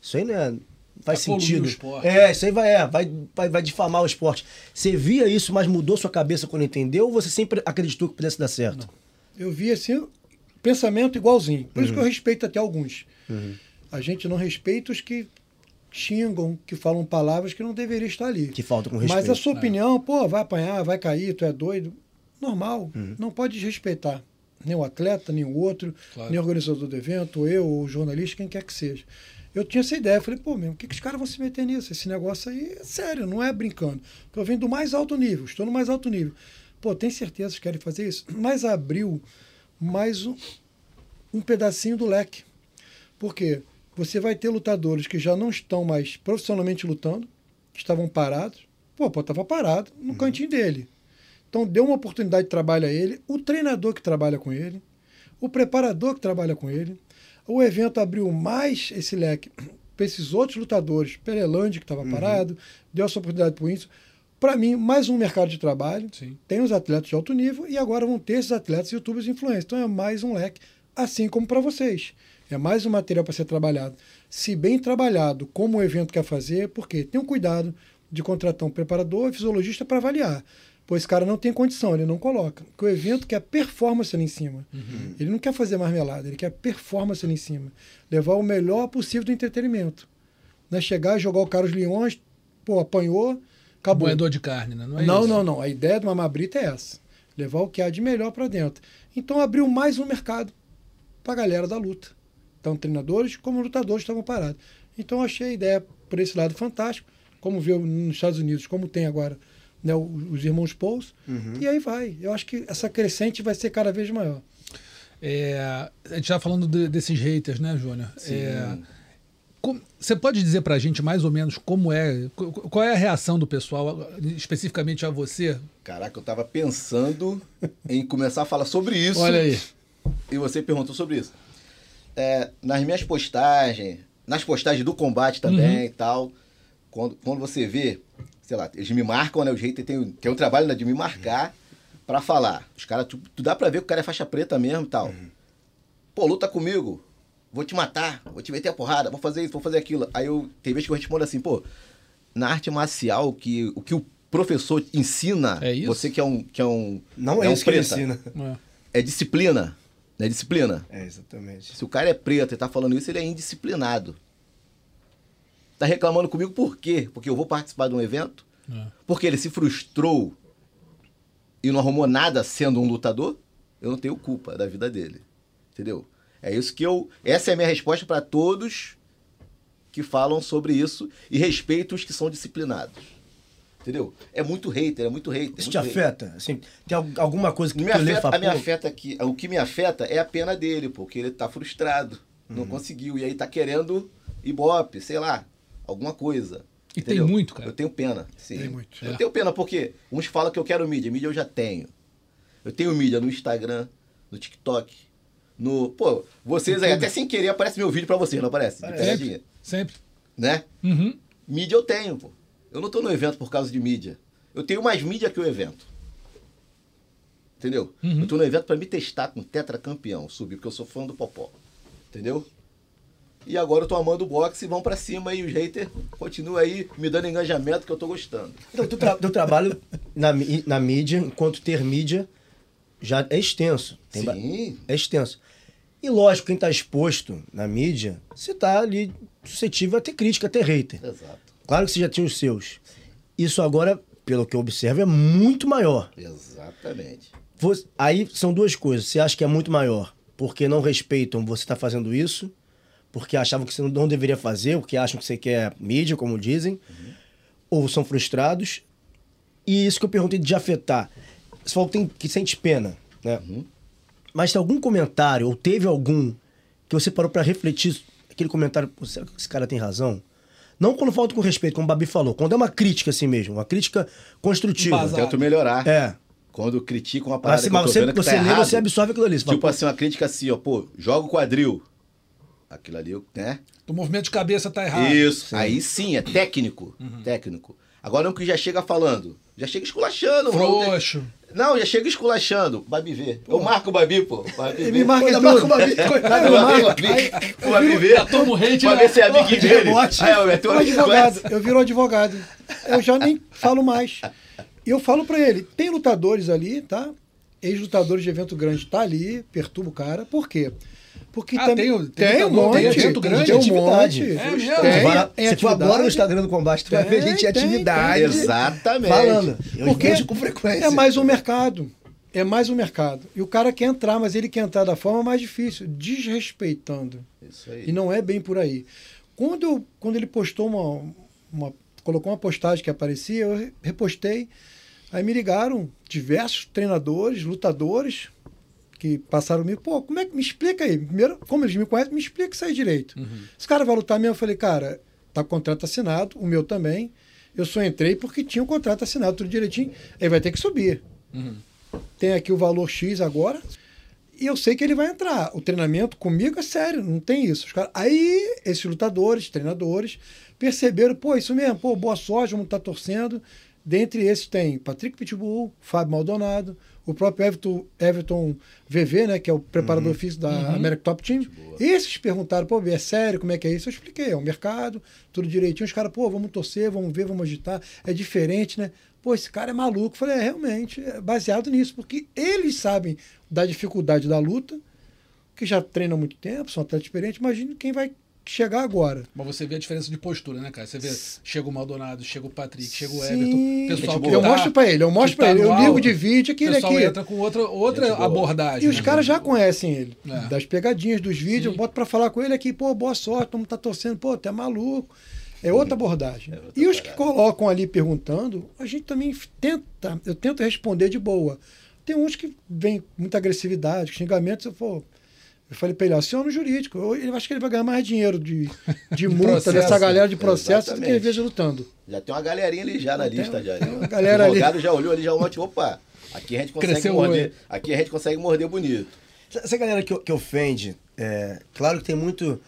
Isso aí não é. Não Faz Vai sentido. esporte. É, isso aí vai, é, vai, vai, vai difamar o esporte. Você via isso, mas mudou sua cabeça quando entendeu, ou você sempre acreditou que pudesse dar certo? Eu vi assim, pensamento igualzinho. Por isso que eu respeito até alguns. A gente não respeita os que xingam, que falam palavras que não deveriam estar ali. Que falta com respeito. Mas a sua opinião, pô, vai apanhar, vai cair, tu é doido. Normal. Não pode desrespeitar nem o atleta, nem o outro, Claro. nem o organizador do evento, eu, ou o jornalista, quem quer que seja. Eu tinha essa ideia, falei, pô, meu, o que, que os caras vão se meter nisso? Esse negócio aí é sério, não é brincando. Eu venho do mais alto nível, estou no mais alto nível. Pô, tem certeza que querem fazer isso? Mas abriu mais um, um pedacinho do leque. Por quê? Você vai ter lutadores que já não estão mais profissionalmente lutando, que estavam parados. Pô, pô, estava parado no cantinho dele. Então deu uma oportunidade de trabalho a ele, o treinador que trabalha com ele, o preparador que trabalha com ele. O evento abriu mais esse leque para esses outros lutadores, Perelândia, que estava parado, deu essa oportunidade para o Whindersson. Para mim, mais um mercado de trabalho. Sim. Tem os atletas de alto nível e agora vão ter esses atletas youtubers e influencers. Então é mais um leque, assim como para vocês. É mais um material para ser trabalhado. Se bem trabalhado, como o evento quer fazer, porque tem um cuidado de contratar um preparador, fisiologista para avaliar. Pois esse cara não tem condição, ele não coloca. Porque o evento quer performance ali em cima. Ele não quer fazer marmelada, ele quer performance ali em cima. Levar o melhor possível do entretenimento. Não é chegar e jogar o cara os leões, pô, apanhou, acabou. Moedor de carne, né? Não é não, não, não. A ideia do Mamabrita é essa. Levar o que há de melhor para dentro. Então abriu mais um mercado para a galera da luta. Então, treinadores como lutadores estavam parados. Então, achei a ideia, por esse lado, fantástico. Como viu nos Estados Unidos, como tem agora né, os irmãos Pauls. E aí vai. Eu acho que essa crescente vai ser cada vez maior. É, a gente já falando de- desses haters, né, Júnior? É, como- você pode dizer pra gente mais ou menos como é, qu- qual é a reação do pessoal, especificamente a você? Caraca, eu tava pensando [LAUGHS] em começar a falar sobre isso. Olha aí. E você perguntou sobre isso. É, nas minhas postagens, nas postagens do combate também e tal, quando, quando você vê, sei lá, eles me marcam, né? O jeito tem, tem um trabalho né, de me marcar pra falar. Os caras, tu, tu dá pra ver que o cara é faixa preta mesmo e tal. Pô, luta comigo, vou te matar, vou te meter a porrada, vou fazer isso, vou fazer aquilo. Aí eu, tem vezes que eu respondo assim, pô, na arte marcial, que, o que o professor ensina, É isso? você que é um. Que é um Não é, um isso que ele preta, ensina. É. É disciplina. Não é disciplina? É, exatamente. Se o cara é preto e tá falando isso, ele é indisciplinado. Tá reclamando comigo por quê? Porque eu vou participar de um evento? É. Porque ele se frustrou e não arrumou nada sendo um lutador? Eu não tenho culpa da vida dele. Entendeu? É isso que eu. Essa é a minha resposta para todos que falam sobre isso e respeito os que são disciplinados. Entendeu? É muito hater, é muito hater. Isso muito te hater. afeta? Assim, tem al- alguma coisa que Me afeta, fala, a me pô, afeta aqui, o que me afeta é a pena dele, porque ele tá frustrado, não Uhum. conseguiu e aí tá querendo ibope, sei lá, alguma coisa. E tem muito, cara. Eu tenho pena, sim. Tem muito. Eu É. tenho pena porque uns falam que eu quero mídia, mídia eu já tenho. Eu tenho mídia no Instagram, no TikTok, no, pô, vocês aí até sem querer aparece meu vídeo pra vocês, não aparece? De Sempre, sempre. né? Uhum. Mídia eu tenho, pô. Eu não tô no evento por causa de mídia. Eu tenho mais mídia que o evento. Entendeu? Uhum. Eu tô no evento pra me testar com tetracampeão, subir, porque eu sou fã do Popó. Entendeu? E agora eu tô amando o boxe e vão pra cima e os haters continuam aí me dando engajamento que eu tô gostando. Então, teu, tra trabalho na, na mídia, enquanto ter mídia, já é extenso. Sim. É extenso. E lógico, quem está exposto na mídia, você está ali suscetível a ter crítica, a ter hater. Exato. Claro que você já tinha os seus. Isso agora, pelo que eu observo, é muito maior. Exatamente. Você- aí são duas coisas. Você acha que é muito maior porque não respeitam você estar fazendo isso, porque achavam que você não deveria fazer, porque acham que você quer mídia, como dizem, ou são frustrados. E isso que eu perguntei de afetar. Você falou que, tem, que sente pena, né? Mas tem algum comentário, ou teve algum, que você parou pra refletir aquele comentário, "Pô, será que esse cara tem razão? Não quando falta com respeito, como o Babi falou, quando é uma crítica assim mesmo, uma crítica construtiva. Embasada. Tento melhorar. É. Quando criticam uma parada Mas, que mas eu tô você, que você tá lê, errado. você absorve aquilo ali. Você fala, Tipo assim, uma crítica assim, ó, pô, joga o quadril. Aquilo ali, né? O movimento de cabeça tá errado. Isso. Aí sim, é técnico. Uhum. Técnico. Agora não que já chega falando. Já chega esculachando. mano. Frouxo. Não, já chega esculachando. Babi vê. Eu marco o Babi, pô. Babi Ele vê. me marca Ainda marca tudo. o Babi. Coitado, Eu eu marco o. Babi. O Babi vê. Já toma o hate, Pra né? ver se é amiguinho de dele. Aí, eu meto Eu uma viro advogado, eu viro advogado. Eu já nem falo mais. E eu falo pra ele, tem lutadores ali, tá? Ex-lutadores de evento grande tá ali, perturba o cara. Por quê? Porque Ah, também tem o- tem tem um monte, tem evento grande, tem um atividade. monte. É mesmo? Tu Tem, vai você for agora no. Instagram do combate, tu vai ver gente em tem, atividade. Exatamente. Falando. Eu Porque vejo com frequência. é mais um mercado. É mais um mercado. E o cara quer entrar, mas ele quer entrar da forma mais difícil, desrespeitando. Isso aí. E não é bem por aí. Quando, eu, quando ele postou uma, uma- colocou uma postagem que aparecia, eu re- repostei. Aí me ligaram diversos treinadores, lutadores, que passaram me, pô, como é que me explica aí? Primeiro, como eles me conhecem, me explica isso aí direito. Esse cara vai lutar mesmo, eu falei, cara, tá contrato assinado, o meu também. Eu só entrei porque tinha um contrato assinado tudo direitinho. Aí vai ter que subir. Tem aqui o valor X agora. E eu sei que ele vai entrar. O treinamento comigo é sério, não tem isso. Os caras- Aí, esses lutadores, treinadores, perceberam, pô, isso mesmo, pô, boa sorte, vamos estar torcendo. Dentre esses tem Patrick Pitbull, Fábio Maldonado, o próprio Everton, Everton VV, né, que é o preparador físico da American Top Team. Esses perguntaram, pô, é sério, como é que é isso? Eu expliquei, é um mercado, tudo direitinho. Os caras, pô, vamos torcer, vamos ver, vamos agitar. É diferente, né? Pô, esse cara é maluco. Eu falei, é, realmente, é baseado nisso, porque eles sabem da dificuldade da luta, que já treinam há muito tempo, são atletas experientes. Imagine quem vai chegar agora. Mas você vê a diferença de postura, né, cara? Você vê, chega o Maldonado, chega o Patrick, chega o. Everton. Pessoal que eu tá- mostro pra ele, eu mostro tá pra ele. Eu ligo de vídeo O aquele pessoal aqui. entra com outra, outra abordagem. E os né? caras já conhecem ele. É. Das pegadinhas, dos vídeos, Sim. eu boto pra falar com ele aqui, pô, boa sorte, mundo tá torcendo, pô, tu é maluco. É outra abordagem. outra e os que colocam ali perguntando, a gente também tenta, eu tento responder de boa. Tem uns que com muita agressividade, xingamentos, eu, pô, eu falei pra ele, aciona o jurídico. Eu, acho que ele vai ganhar mais dinheiro de, de [LAUGHS] multa Processo. dessa galera de processo do que ele veja lutando. Já tem uma galerinha ali já na Tem- lista. Já, tem uma galera o ali. advogado já olhou ali, já ontem, opa, aqui a gente consegue Cresceu morder. olho. Aqui a gente consegue morder bonito. Essa galera que, que ofende, é, claro que tem muito,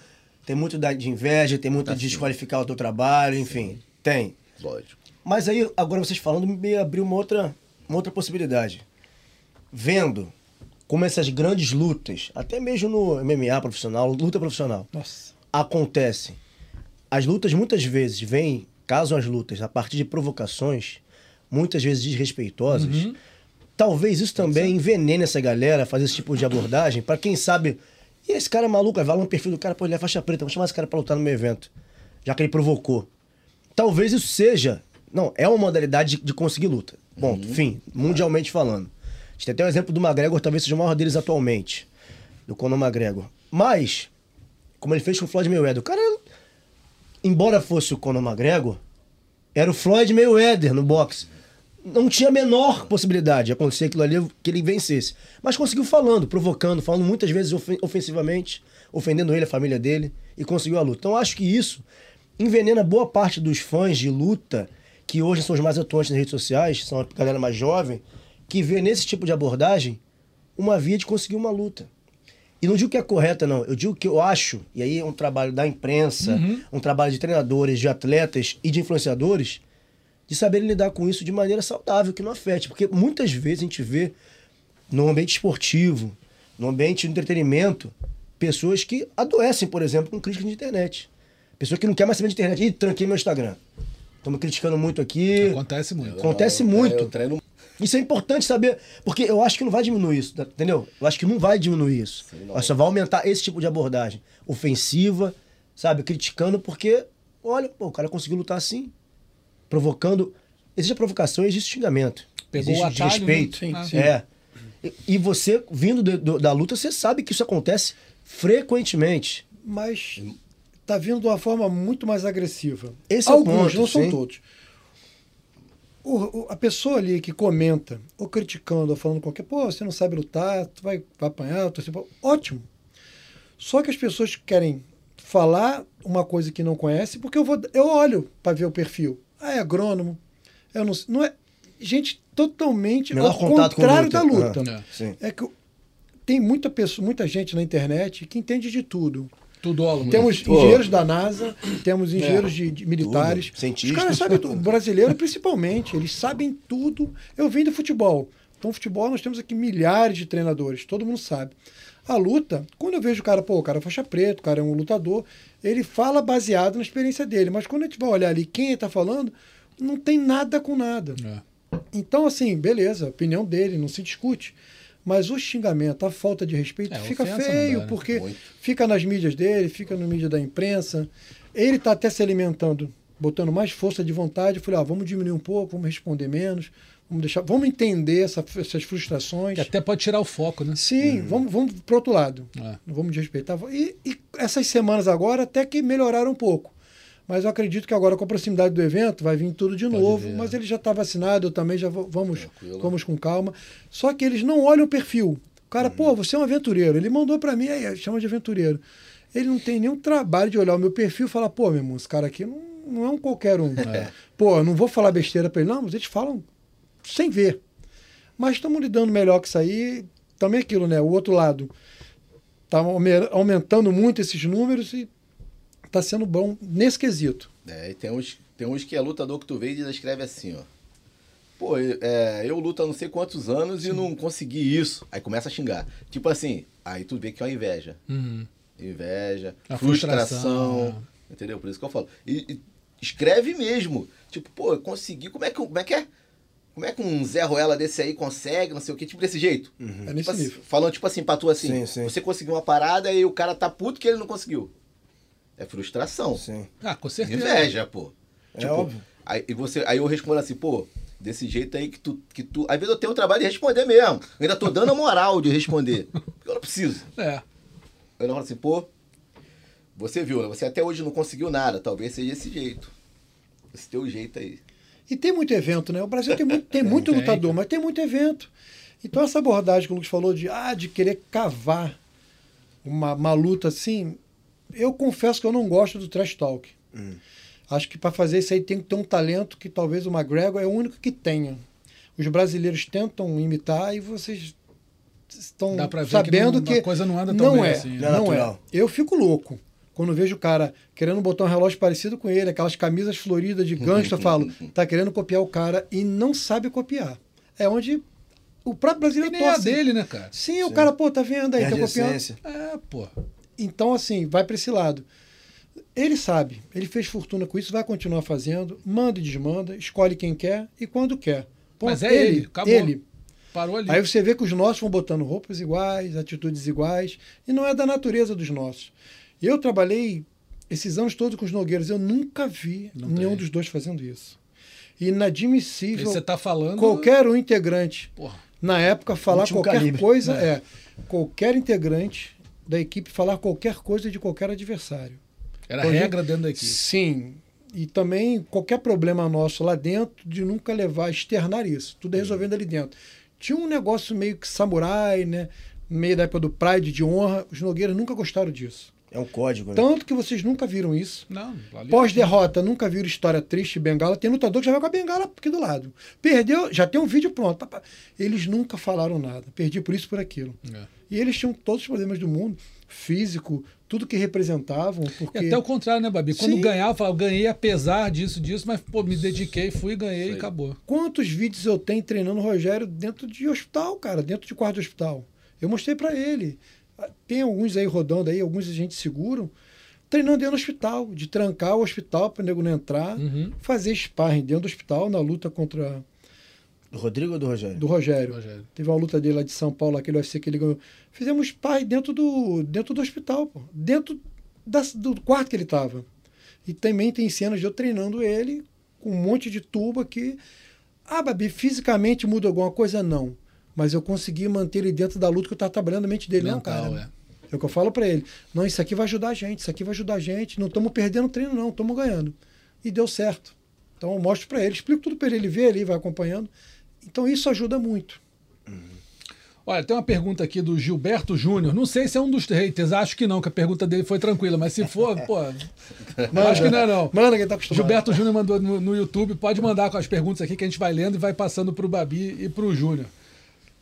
tem muito de inveja, tem muito de desqualificar o teu trabalho, enfim, tem. Lógico. Mas aí, agora vocês falando, me abriu uma outra, uma outra possibilidade. Vendo como essas grandes lutas, até mesmo no MMA profissional, luta profissional, Nossa. acontecem. As lutas muitas vezes vêm, caso as lutas, a partir de provocações, muitas vezes desrespeitosas. Talvez isso também envenene essa galera fazer esse tipo de abordagem, para quem sabe. E esse cara é maluco, vai lá no perfil do cara, pô, ele é faixa preta, vamos chamar esse cara pra lutar no meu evento. Já que ele provocou. Talvez isso seja. Não, é uma modalidade de, de conseguir luta. Ponto. Fim. Mundialmente falando. Gente tem até o exemplo do McGregor, talvez seja o maior deles atualmente. Do Conor McGregor. Mas, como ele fez com o Floyd Mayweather, o cara, embora fosse o Conor McGregor, era o Floyd Mayweather no boxe. Não tinha a menor possibilidade de acontecer aquilo ali que ele vencesse. Mas conseguiu falando, provocando, falando muitas vezes ofen- ofensivamente, ofendendo ele, a família dele, e conseguiu a luta. Então acho que isso envenena boa parte dos fãs de luta, que hoje são os mais atuantes nas redes sociais, são a galera mais jovem, que vê nesse tipo de abordagem uma via de conseguir uma luta. E não digo que é correta, não. Eu digo que eu acho, e aí é um trabalho da imprensa, um trabalho de treinadores, de atletas e de influenciadores, de saberem lidar com isso de maneira saudável, que não afete. Porque muitas vezes a gente vê no ambiente esportivo, no ambiente de entretenimento, pessoas que adoecem, por exemplo, com críticas de internet. Pessoa que não quer mais saber de internet. Ih, tranquei meu Instagram. Estamos criticando muito aqui. Acontece muito. Acontece Eu- muito. Eu treino Isso é importante saber, porque eu acho que não vai diminuir isso, tá- entendeu? Eu acho que não vai diminuir isso. Mas só vai aumentar esse tipo de abordagem ofensiva, sabe? Criticando, porque, olha, pô, o cara conseguiu lutar assim, provocando. Existe a provocação e existe xingamento. Pegou existe o atalho, desrespeito. né? Sim, sim. É. E, e você, vindo do- do- da luta, você sabe que isso acontece frequentemente. Mas tá vindo de uma forma muito mais agressiva. Esse é o Alguns, ponto, não são sim. todos. O- o- a pessoa ali que comenta, ou criticando, ou falando qualquer, pô, você não sabe lutar, tu vai, vai apanhar, tu, ótimo. Só que as pessoas querem falar uma coisa que não conhece, porque eu vou eu olho para ver o perfil. Ah, é agrônomo. Eu não, não é gente totalmente Menor ao contrário da luta. É. É que tem muita pessoa, muita gente na internet que entende de tudo. Tudólogo. Temos Pô. engenheiros da NASA, temos engenheiros de, de militares. Tudo. Cientistas. Os caras sabem [LAUGHS] tudo. Brasileiro, principalmente. Eles sabem tudo. Eu vim do futebol. Então, futebol, nós temos aqui milhares de treinadores. Todo mundo sabe. A luta, quando eu vejo o cara, pô, o cara é faixa preta, o cara é um lutador, ele fala baseado na experiência dele. Mas quando a gente vai olhar ali quem ele está falando, não tem nada com nada. É. Então, assim, beleza, a opinião dele, não se discute. Mas o xingamento, a falta de respeito, É, fica feio, dá, né? porque Muito. fica nas mídias dele, fica no mídia da imprensa. Ele está até se alimentando, botando mais força de vontade. Eu falei, ah, vamos diminuir um pouco, vamos responder menos, vamos deixar, vamos entender essa- essas frustrações. Que até pode tirar o foco, né? Sim, vamos, vamos pro outro lado. É. Não vamos desrespeitar. E, e essas semanas agora até que melhoraram um pouco. Mas eu acredito que agora com a proximidade do evento vai vir tudo de novo. ver, mas é. ele já está vacinado, eu também já vou, vamos, Tranquilo. vamos com calma. Só que eles não olham o perfil. O cara, Uhum. pô, você é um aventureiro. Ele mandou para mim, aí chama de aventureiro. Ele não tem nenhum trabalho de olhar o meu perfil e falar, pô, meu irmão, esse cara aqui não, não é um qualquer um. Pô, eu não vou falar besteira para ele, não, mas eles falam sem ver. Mas estamos lidando melhor com isso aí. Também aquilo, né? O outro lado. Está aumentando muito esses números e está sendo bom nesse quesito. É, e tem uns, tem uns que é lutador que tu vê e escreve assim, ó. Pô, é, eu luto há não sei quantos anos e não consegui isso. Aí começa a xingar. Tipo assim, aí tu vê que é uma inveja. Uhum. Inveja, A frustração. frustração, Entendeu? Por isso que eu falo. E, e escreve mesmo. Tipo, pô, eu consegui. Como é que, como é, que é? Como é que um Zé Ruela desse aí consegue, não sei o que, tipo desse jeito? É Tipo nesse assim, nível. falando tipo assim pra tu assim, Sim, sim. você conseguiu uma parada e o cara tá puto que ele não conseguiu. É frustração. Sim. Ah, com certeza. Inveja, pô. É Tipo, óbvio. Aí, e você, aí eu respondo assim, pô, desse jeito aí que tu, que tu. Às vezes eu tenho o trabalho de responder mesmo. Eu ainda tô dando a moral de responder. Porque eu não preciso. É. Eu não falo assim, pô, você viu, né? Você até hoje não conseguiu nada. Talvez seja esse jeito. Esse teu jeito aí. E tem muito evento, né? O Brasil tem muito, tem [LAUGHS] muito Tem. lutador, mas tem muito evento. Então essa abordagem que o Lucas falou de, ah, de querer cavar uma, uma luta assim, eu confesso que eu não gosto do trash talk. Acho que para fazer isso aí tem que ter um talento que talvez o McGregor é o único que tenha. Os brasileiros tentam imitar e vocês estão Dá pra ver que sabendo não- que, a coisa não anda tão não bem é, assim, né? Não é não é. natural. Eu fico louco quando vejo o cara querendo botar um relógio parecido com ele, aquelas camisas floridas de gancho, eu falo, [LAUGHS] tá querendo copiar o cara e não sabe copiar. É onde o próprio brasileiro é a torce. dele, né, cara? Sim, o cara, pô, tá vendo aí, tá Perde a copiando. essência. É, pô. Então, assim, vai para esse lado. Ele sabe, ele fez fortuna com isso, vai continuar fazendo, manda e desmanda, escolhe quem quer e quando quer. Ponto. Mas é ele, acabou. ele. Parou ali. Aí você vê que os nossos vão botando roupas iguais, atitudes iguais, e não é da natureza dos nossos. Eu trabalhei esses anos todos com os Nogueiros, eu nunca vi Não nenhum tem. dos dois fazendo isso. E Inadmissível você tá falando. qualquer um integrante, Porra. na época, falar qualquer calibre. coisa, é. qualquer integrante da equipe falar qualquer coisa de qualquer adversário. Era Hoje- regra dentro da equipe. Sim. E também qualquer problema nosso lá dentro, de nunca levar, externar isso. Tudo é resolvendo ali dentro. Tinha um negócio meio que samurai, né? Meio da época do Pride de honra. Os Nogueiras nunca gostaram disso. É um código, né? Tanto que vocês nunca viram isso. Não, ali- Pós-derrota, nunca viram história triste de bengala. Tem lutador que já vai com a bengala aqui do lado. Perdeu, já tem um vídeo pronto. Eles nunca falaram nada. Perdi por isso, por aquilo. É. E eles tinham todos os problemas do mundo, físico, tudo que representavam. Porque... E até o contrário, né, Babi? Quando Sim. ganhava, falava, ganhei apesar disso, disso, mas, pô, me dediquei, fui, ganhei e acabou. Quantos vídeos eu tenho treinando o Rogério dentro de hospital, cara, dentro de quarto de hospital? Eu mostrei pra ele. Tem alguns aí rodando aí, alguns a gente seguram, treinando dentro do hospital, de trancar o hospital para o nego não entrar, Uhum. fazer sparring dentro do hospital na luta contra Do Rodrigo ou do Rogério? do Rogério. Rogério. Teve uma luta dele lá de São Paulo, aquele UFC que ele ganhou. Fizemos sparring dentro do, dentro do hospital, pô. dentro da- do quarto que ele estava. E também tem cenas de eu treinando ele com um monte de tubo aqui. Ah, Babi, fisicamente muda alguma coisa? Não. Mas eu consegui manter ele dentro da luta que eu estava trabalhando na mente dele. não, Mental, cara. é. É o que eu falo para ele. Não, isso aqui vai ajudar a gente, isso aqui vai ajudar a gente. Não estamos perdendo treino, não, estamos ganhando. E deu certo. Então eu mostro para ele, explico tudo para ele, ele vê ali, vai acompanhando. Então isso ajuda muito. Olha, tem uma pergunta aqui do Gilberto Júnior. Não sei se é um dos haters, acho que não, que a pergunta dele foi tranquila, mas se for, pô, [LAUGHS] acho que não é não. Manda quem tá acostumado. Gilberto Júnior mandou no, no YouTube, pode mandar com as perguntas aqui que a gente vai lendo e vai passando pro Babi e pro Júnior.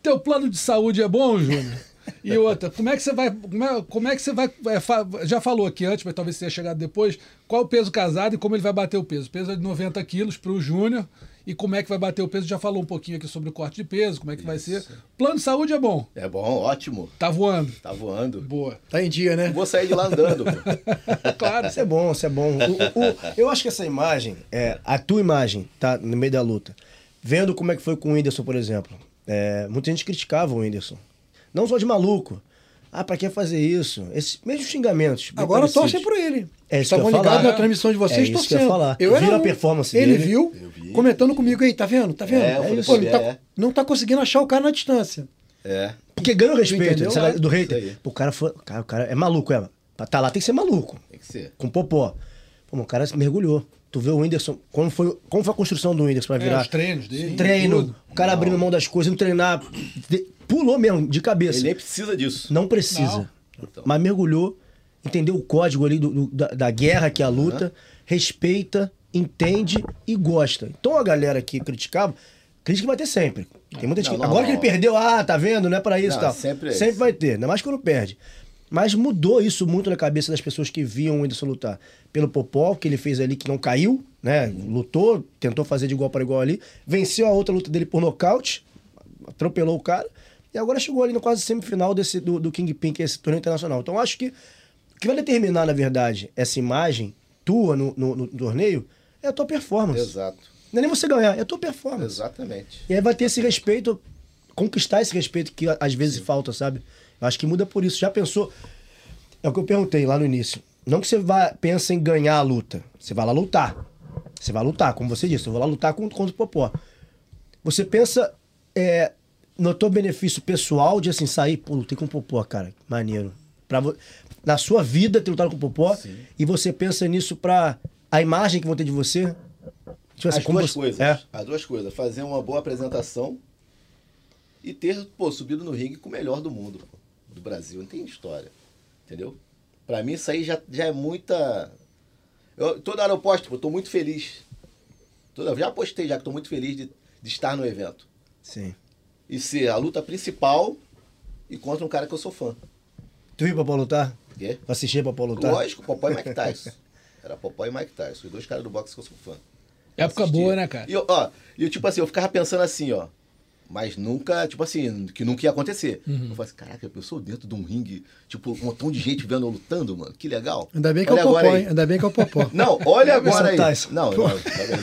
Teu plano de saúde é bom, Júnior? E outra, como é que você vai. Como é, como é que você vai. é, fa- já falou aqui antes, mas talvez tenha chegado depois. Qual o peso casado e como ele vai bater o peso? O peso é de 90 quilos para o Júnior. E como é que vai bater o peso? Já falou um pouquinho aqui sobre o corte de peso, como é que vai ser. Plano de saúde é bom. É bom, ótimo. Tá voando. Tá voando. Boa. Tá em dia, né? Vou sair de lá andando. pô. [LAUGHS] Claro. Isso é bom, isso é bom. O- o- eu acho que essa imagem, é, a tua imagem, tá no meio da luta, vendo como é que foi com o Whindersson, por exemplo. É, muita gente criticava o Whindersson. Não só de maluco. Ah, pra que fazer isso? Esses mesmos xingamentos. Agora torcem por ele. É isso eu Estavam ligados na transmissão de vocês É isso que eu torcendo. falar. era Viram a performance Ele dele? viu, Eu vi. comentando comigo aí, tá vendo? Tá vendo? É, eu Pô, não, tá, é. não tá conseguindo achar o cara na distância. É. Porque ganha o respeito do hater. aí. O cara, foi, o cara, o cara é maluco, é. Pra tá lá tem que ser maluco. Tem que ser. Com popó. Pô, o cara mergulhou. Tu vê o Whindersson, como foi, como foi a construção do Whindersson pra É, virar? os treinos dele. Treino, tudo. o cara abrindo mão das coisas, não treinar. de- pulou mesmo, de cabeça. Ele nem precisa disso. Não precisa. Então. Mas mergulhou, entendeu o código ali do- do- da, da guerra que é a luta, respeita, entende e gosta. Então a galera que criticava, crítica vai ter sempre. Tem muita gente Não, que- não, Agora não. que ele perdeu, ah, tá vendo? Não é pra isso Não, e tal. sempre é sempre isso. vai ter, ainda mais quando perde. Mas mudou isso muito na cabeça das pessoas que viam o Whindersson lutar. Pelo Popó, que ele fez ali, que não caiu, né? Lutou, tentou fazer de igual para igual ali. Venceu a outra luta dele por nocaute, atropelou o cara. E agora chegou ali no quase semifinal desse, do, do King Pink, esse torneio internacional. Então acho que o que vai determinar, na verdade, essa imagem tua no, no- no torneio é a tua performance. Exato. Não é nem você ganhar, é a tua performance. Exatamente. E aí vai ter esse respeito, conquistar esse respeito que às vezes falta, sabe? Acho que muda por isso. Já pensou? É o que eu perguntei lá no início. Não que você vá, pensa em ganhar a luta. Você vai lá lutar. Você vai lutar, como você disse. Eu vou lá lutar contra, o Popó. Você pensa é, no teu benefício pessoal de assim, sair, pô, lutei com o Popó, cara. Maneiro. Pra, na sua vida ter lutado com o Popó. E você pensa nisso pra a imagem que vão ter de você. Tipo assim, As duas você- coisas. É. As duas coisas. Fazer uma boa apresentação e ter, pô, subido no ringue com o melhor do mundo, pô, do Brasil. Não tem história. Entendeu? Pra mim, isso aí já, já é muita. Eu, toda hora eu posto, pô, eu tô muito feliz. Toda, já postei já que tô muito feliz de, de estar no evento. Sim. E ser a luta principal e contra um cara que eu sou fã. Tu viu Popó lutar? Quê? Assistir Popó lutar? Lógico, Popó e Mike [LAUGHS] Tyson. Era Popó e Mike Tyson, os dois caras do boxe que eu sou fã. Época Assistia. boa, né, cara? E eu, ó, e eu, tipo assim, eu ficava pensando assim, ó. Mas nunca, tipo assim, que nunca ia acontecer. Uhum. Eu falei assim, caraca, eu sou dentro de um ringue, tipo, um montão de gente vendo eu lutando, mano. Que legal. Ainda bem que Olha é o Popó, hein? Ainda bem que é o Popó. [LAUGHS] Não, olha agora aí. Tyson. Não, não, tá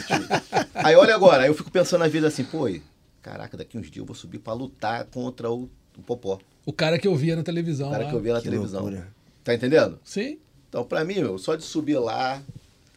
tio? Aí olha agora, aí eu fico pensando na vida assim, pô, e, caraca, daqui uns dias eu vou subir pra lutar contra o, o Popó. O cara que eu via na televisão. O cara lá. que eu vi na que televisão. loucura. Tá entendendo? Sim, Então, pra mim, meu, só de subir lá.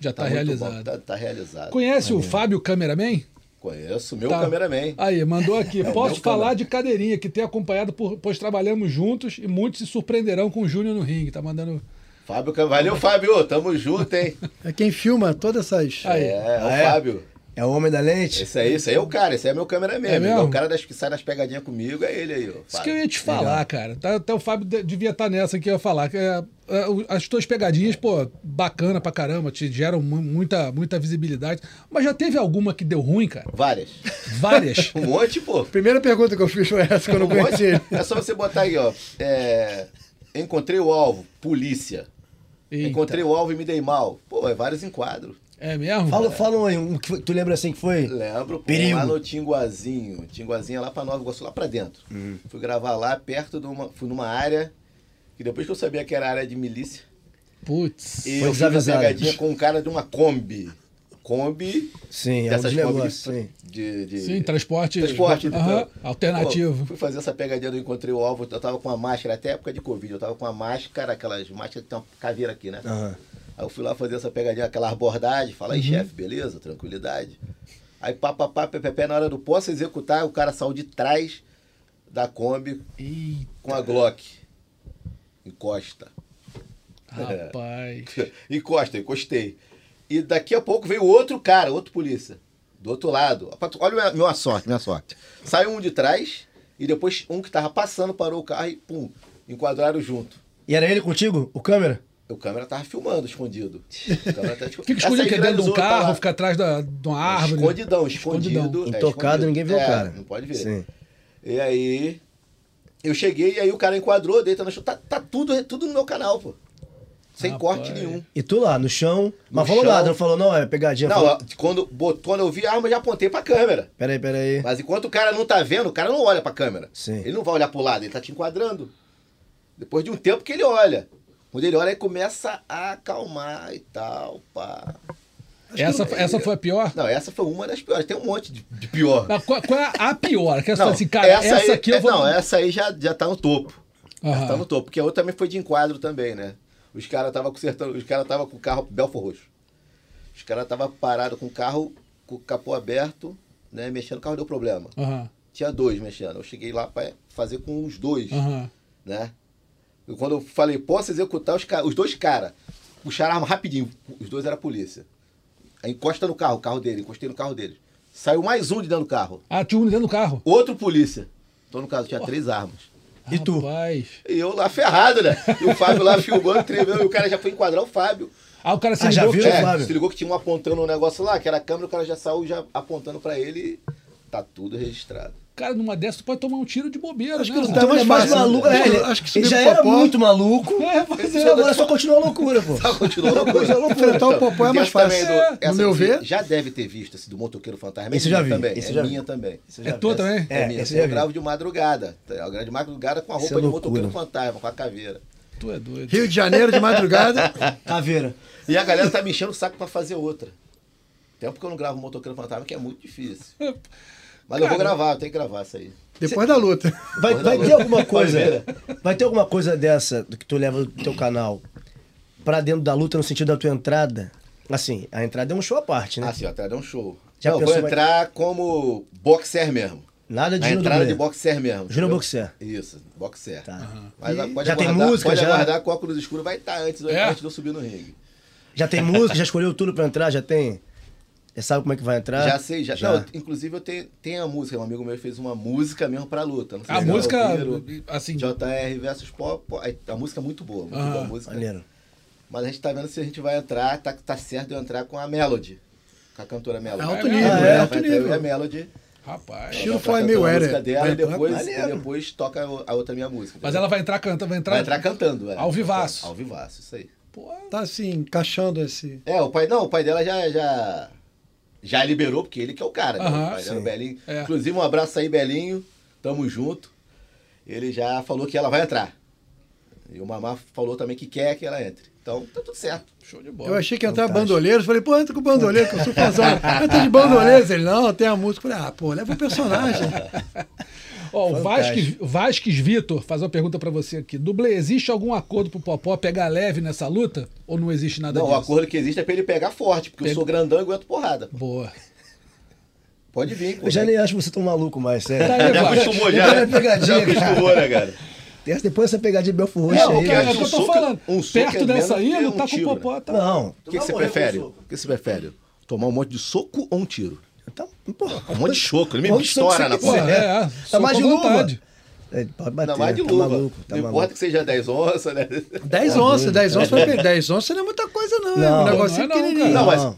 já tá, muito realizado. bom, Tá, tá realizado. Conhece o Fábio Cameraman? Conheço, meu Tá. cameraman. Aí, mandou aqui. [LAUGHS] É Posso falar de cadeirinha, que tem acompanhado, por, pois trabalhamos juntos e muitos se surpreenderão com o Júnior no ringue. Tá mandando. Fábio, valeu, Fábio. Tamo junto, hein? É quem filma todas essas. Aí. É, é o Ah, é? Fábio. É o homem da lente? Esse aí, esse aí é o cara, esse aí é meu cameraman. É meu. mesmo? o cara das, que sai nas pegadinhas comigo é ele aí, ó. Isso que eu ia te falar, cara. Tá- Até o Fábio de- devia estar nessa que eu ia falar. que é, é, as tuas pegadinhas, pô, bacana pra caramba, te geram mu- muita, muita visibilidade. Mas já teve alguma que deu ruim, cara? Várias. Várias. [LAUGHS] Um monte, pô. Primeira pergunta que eu fiz foi essa, que eu não Um ele. É só você botar aí, ó. é, encontrei o alvo, polícia. Eita. Encontrei o alvo e me dei mal. Pô, é vários enquadros. É mesmo? Fala, fala aí, um que foi- tu lembra assim que foi? Lembro, pô, lá no Tinguazinho. Tinguazinho é lá pra Nova Iguaçu, lá pra dentro. Fui gravar lá, perto de uma. Fui numa área. Que depois que eu sabia que era área de milícia. Putz. E Foi eu fiz a desavisado. pegadinha com um cara de uma Kombi. Kombi. Sim, é um dessas negócios. de, Sim. de, de- Sim, transporte. Transporte. Aham, Pô, alternativo. fui fazer essa pegadinha, eu encontrei o alvo, eu tava com uma máscara, até época de Covid, eu tava com uma máscara, aquelas máscaras que tem uma caveira aqui, né? Aham. Aí eu fui lá fazer essa pegadinha, aquela abordagem, fala Uhum. aí, chefe, beleza, tranquilidade. Aí pá, pá, pá, pé, pé, pé, na hora do posso executar, o cara saiu de trás da Kombi Eita, com a Glock. Encosta. rapaz. [LAUGHS] Encosta, encostei. E daqui a pouco veio outro cara, outro polícia. Do outro lado. Olha a minha, minha sorte, minha sorte. Saiu um de trás e depois um que tava passando parou o carro e pum, enquadraram junto. E era ele contigo? O câmera? O câmera tava filmando, escondido. [LAUGHS] O câmera tá, tipo, Fica escondido aí que é dentro de um tá carro, lá. fica atrás da, de uma árvore. Escondidão, escondido. Escondidão. é, Intocado, escondido. ninguém vê o É, cara. Não pode ver. Sim. E aí, eu cheguei e aí o cara enquadrou, deita no chão. Tá, tá tudo, tudo no meu canal, pô. Sem Rapaz. corte nenhum. E tu lá, no chão. Mas No falou chão. nada, não falou, não, é pegadinha. Não, falou, quando, botou- quando eu vi a arma, eu já apontei pra câmera. Peraí, peraí. Mas enquanto o cara não tá vendo, o cara não olha pra câmera. Sim. Ele não vai olhar pro lado, ele tá te enquadrando. Depois de um tempo que ele olha. Quando ele olha, ele começa a acalmar e tal, pá. Essa, essa foi a pior? Não, essa foi uma das piores. Tem um monte de, de pior. Mas Qual, qual é a pior? Que você Não, fala assim, cara, essa, aí, aqui eu é, vou. Não, essa aí já, já tá no topo. Já tá no topo. Porque a outra também foi de enquadro também, né? Os caras tava consertando, os caras tava com o carro Belfor Roxo. Os caras tava parado com o carro, com o capô aberto, né? Mexendo, o carro deu problema. Tinha dois mexendo. Eu cheguei lá pra fazer com os dois, né? Quando eu falei, posso executar os, os dois caras, puxaram a arma rapidinho. Os dois eram a polícia. Aí encosta no carro, o carro dele, encostei no carro dele. Saiu mais um de dentro do carro. Ah, tinha um dentro do carro. Outro polícia. Então, no caso, tinha três armas. E tu? Rapaz. E eu lá ferrado, né? E o Fábio lá filmando, tremendo, e o cara já foi enquadrar o Fábio. Ah, o cara se Ah, já ligou que viu, tinha- É, Fábio? se ligou que tinha um apontando um negócio lá, que era a câmera, o cara já saiu já apontando pra ele e tá tudo registrado. Cara, numa dessa tu pode tomar um tiro de bobeira, Acho né? que tá Então ele é mais maluco. né? É, ele, Acho que ele já era muito maluco. É, é. Só agora só continua a loucura, pô. Tá, continuou loucura. Enfrentar o Popó é mais Essa também fácil. do- É, no essa meu ver. Já deve ter visto esse do motoqueiro fantasma. É Esse eu já vi, também. esse eu é já vi. minha também. É tua também? É, É, minha. esse eu vi. gravo de madrugada. Eu gravo de madrugada com a roupa é de motoqueiro fantasma, com a caveira. Tu é doido. Rio de Janeiro, de madrugada. [LAUGHS] Caveira. E a galera tá me enchendo o saco pra fazer outra. Tempo que eu não gravo motoqueiro fantasma, que é muito difícil. [LAUGHS] Mas eu vou gravar, eu tenho que gravar isso aí. Depois da luta. [LAUGHS] Vai, vai dar ter louco. alguma coisa. Vai ter alguma coisa dessa do que tu leva do teu canal pra dentro da luta no sentido da tua entrada? Assim, a entrada é um show à parte, né? Ah, sim, ó, até deu um show. Já não, eu vou vai- entrar como boxer mesmo. Nada de a Júnior entrada Dublê. de boxer mesmo. Júnior? Boxer. Isso, boxer. Tá. Mas E pode já tem aguardar, música, pode já? aguardar o óculos escuro vai estar antes, É? antes de eu subir no ringue. Já tem música, já escolheu tudo pra entrar, já tem. Já sabe como é que vai entrar? Já sei, já. Não, inclusive eu tenho, tenho a música, um amigo meu fez uma música mesmo pra luta. Não sei A já música, ouviram. assim, JR versus Pop, a música é muito boa, muito Aham. boa a música. Maneiro. Mas a gente tá vendo se a gente vai entrar, tá, tá certo de eu entrar com a Melody. Com a cantora Melody. Alto É, nível, é, é, Vai alto e a nível. Melody. rapaz. Estilo a Mayweather. música dela e depois, e depois toca a outra minha música. Mas ela vai entrar cantando, vai entrar. vai entrar cantando, é. Ao vivaço. Ao vivaço, isso aí. Pô, Tá assim, encaixando esse. É, o pai, não, o pai dela já, já, já liberou, porque ele que é o cara, né? Sim. o Belinho. É. Inclusive, um abraço aí, Belinho. Tamo junto. Ele já falou que ela vai entrar. E o Mamá falou também que quer que ela entre. Então, tá tudo certo. show de bola. Eu achei que ia entrar bandoleiros. Falei, pô, entra com bandoleiro, que eu sou fãzão. [LAUGHS] Entra de bandoleiros. Ele, não, tem a música. Falei, ah, pô, leva o personagem. [LAUGHS] Ó, o. Vasques, Vasques Vitor faz uma pergunta pra você aqui. Dublê, existe algum acordo pro Popó pegar leve nessa luta? Ou não existe nada Não, o disso? acordo que existe é pra ele pegar forte, porque Pega- eu sou grandão e aguento porrada. Boa. Pode vir, pô. Eu já nem acho você tão maluco mais, sério. Tá aí, Já acostumou Já já. é pegadinha, Já acostumou, né, cara? Depois dessa pegadinha de Belfort Roxo É, aí. é o que um eu tô soco- falando. um Perto é dessa aí, não tá um com o Popó. Tá... Não. O que, que você prefere? O que você prefere? Tomar um monte de soco ou um tiro? Tá, porra, Um monte de choco, ele me [LAUGHS] estoura na porra. É, é. Tá mais com de luva. É, pode bater, Ainda mais de tá luva. maluco, tá não maluco. importa que seja 10 onças, né? 10 onças, 10 onças foi bem. 10 onças não é muita coisa, não. Não. é um Não, negocinho não é não, pequenininho. Não, mas- Não,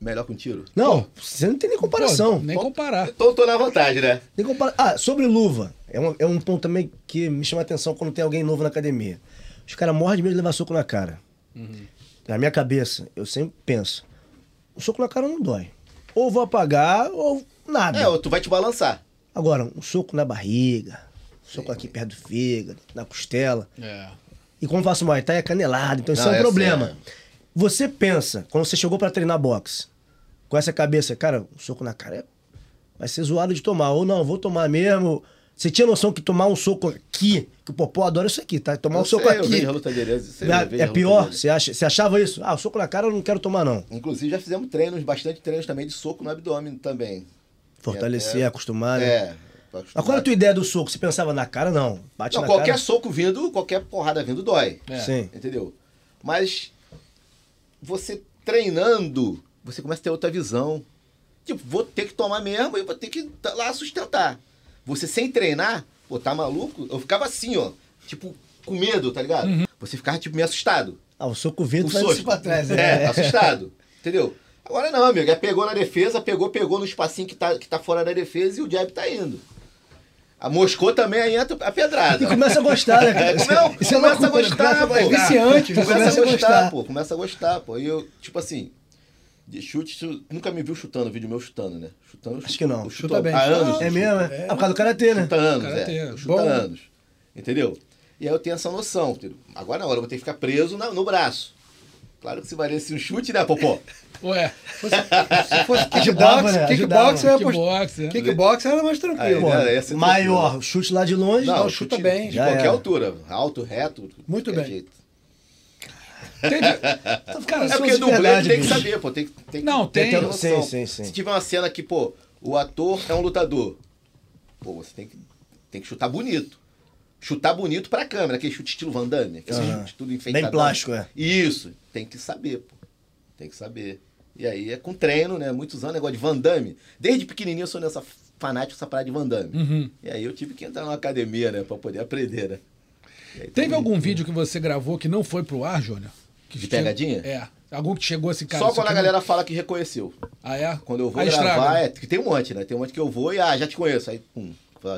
Melhor que um tiro? não, você não tem nem comparação. Pô, nem comparar. Então eu tô na vantagem, né? Nem compara- Ah, sobre luva. É um, é um ponto também que me chama a atenção quando tem alguém novo na academia. Os caras morrem de medo de levar soco na cara. Na minha cabeça, eu sempre penso: o soco na cara não dói. Ou vou apagar, ou nada. É, tu vai te balançar. Agora, um soco na barriga, um soco aqui perto do fígado, na costela. É. E como eu faço Muay Thai é canelado, então isso Não, é um essa problema. é- Você pensa, quando você chegou pra treinar boxe, com essa cabeça, cara, um soco na cara é- vai ser zoado de tomar. Ou não, vou tomar mesmo. Você tinha noção que tomar um soco aqui, que o Popó adora isso aqui, tá? Tomar um Eu soco sei, Eu aqui. vejo a luta dele. eu sei, eu É, vejo é luta pior? dele. Você, acha, você achava isso? Ah, o soco na cara eu não quero tomar, não. Inclusive já fizemos treinos, bastante treinos também de soco no abdômen também. Fortalecer, É, acostumar, né? É. Mas qual era a tua ideia do soco? Você pensava na cara? Não. Bate Não, na qualquer cara. soco vindo, qualquer porrada vindo dói. É. Sim. Entendeu? Mas você treinando, você começa a ter outra visão. Tipo, vou ter que tomar mesmo e vou ter que tá lá sustentar. Você sem treinar, Pô, tá maluco? Eu ficava assim, ó. Tipo, com medo, tá ligado? Você ficava, tipo, meio assustado. Ah, o soco vento O vai soco. pra trás. É, né? assustado. [LAUGHS] Entendeu? Agora não, amigo. É pegou na defesa, pegou, pegou no espacinho que tá, que tá fora da defesa e o jab tá indo. A Moscou também aí entra a pedrada. E começa a gostar, né? [LAUGHS] É, não, Isso é começa a gostar, pô. gostar. Viciante, Começa, a gostar, gostar. pô. Começa a gostar, pô. E eu, tipo assim, de chute, nunca me viu chutando, vídeo meu chutando, né? Chutando. Acho que não. Chuta bem. Há anos. É mesmo, né? Ah, por causa do karatê, né? Chuta anos, Karatê, é. Chuto bom. há anos. Entendeu? E aí eu tenho essa noção. entendeu? Agora na hora eu vou ter que ficar preso na- no braço. Claro que se valesse um chute, né, Popó? [LAUGHS] Ué, Se fosse Ajudava, kickbox, né? kickbox? Kickbox era mais Aí, tranquilo. Pô, né, essa é maior, chute lá de longe. Não, Não, chuta chuta bem. De qualquer era. altura. Alto, reto. Muito qualquer bem. jeito. Teve- Cara, É porque dublê tem que saber, pô. Tem, tem Não, tem ter tem. Sim, sim, sim. Se tiver uma cena que, pô, o ator é um lutador, pô, você tem que, tem que chutar bonito. Chutar bonito pra câmera, aquele chute estilo Van Damme, aquele Aham. chute tudo enfeitado. Bem plástico, é. Isso, tem que saber, pô. Tem que saber. E aí é com treino, né? Muitos anos, negócio de Van Damme. Desde pequenininho eu sou nessa fanático essa parada de Van Damme. Uhum. E aí eu tive que entrar numa academia, né? Pra poder aprender, né? Aí Teve algum vídeo que você gravou que não foi pro ar, Júnior? Que De pegadinha? É. Algum que chegou assim, cara. Só quando a não- galera fala que reconheceu. Ah, é? Quando eu vou Aí gravar, estraga. é, que tem um monte, né? Tem um monte que eu vou e, ah, já te conheço. Aí, pum,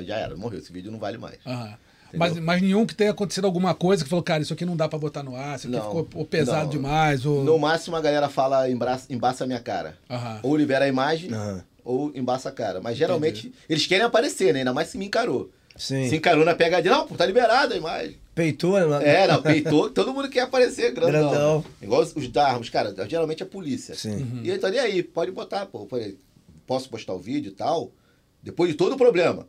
já era, morreu. Esse vídeo não vale mais. Aham. Mas, mas nenhum que tenha acontecido alguma coisa que falou, cara, isso aqui não dá pra botar no ar, isso aqui Não, ficou ou pesado não. demais, ou... No máximo, a galera fala, embraça, embaça a minha cara. Aham. Ou libera a imagem, Aham. ou embaça a cara. Mas geralmente, eles querem aparecer, né? Ainda mais se me encarou. Sim. Se encarou na pegadinha, não, pô, tá liberada a imagem. Peitou, né? É, não, peitou, [LAUGHS] todo mundo quer aparecer grandão. Grandão. Igual os, os darmos, cara, geralmente é polícia. Sim. E eu tô nem aí, pode botar, pô. Posso postar o vídeo e tal, depois de todo o problema.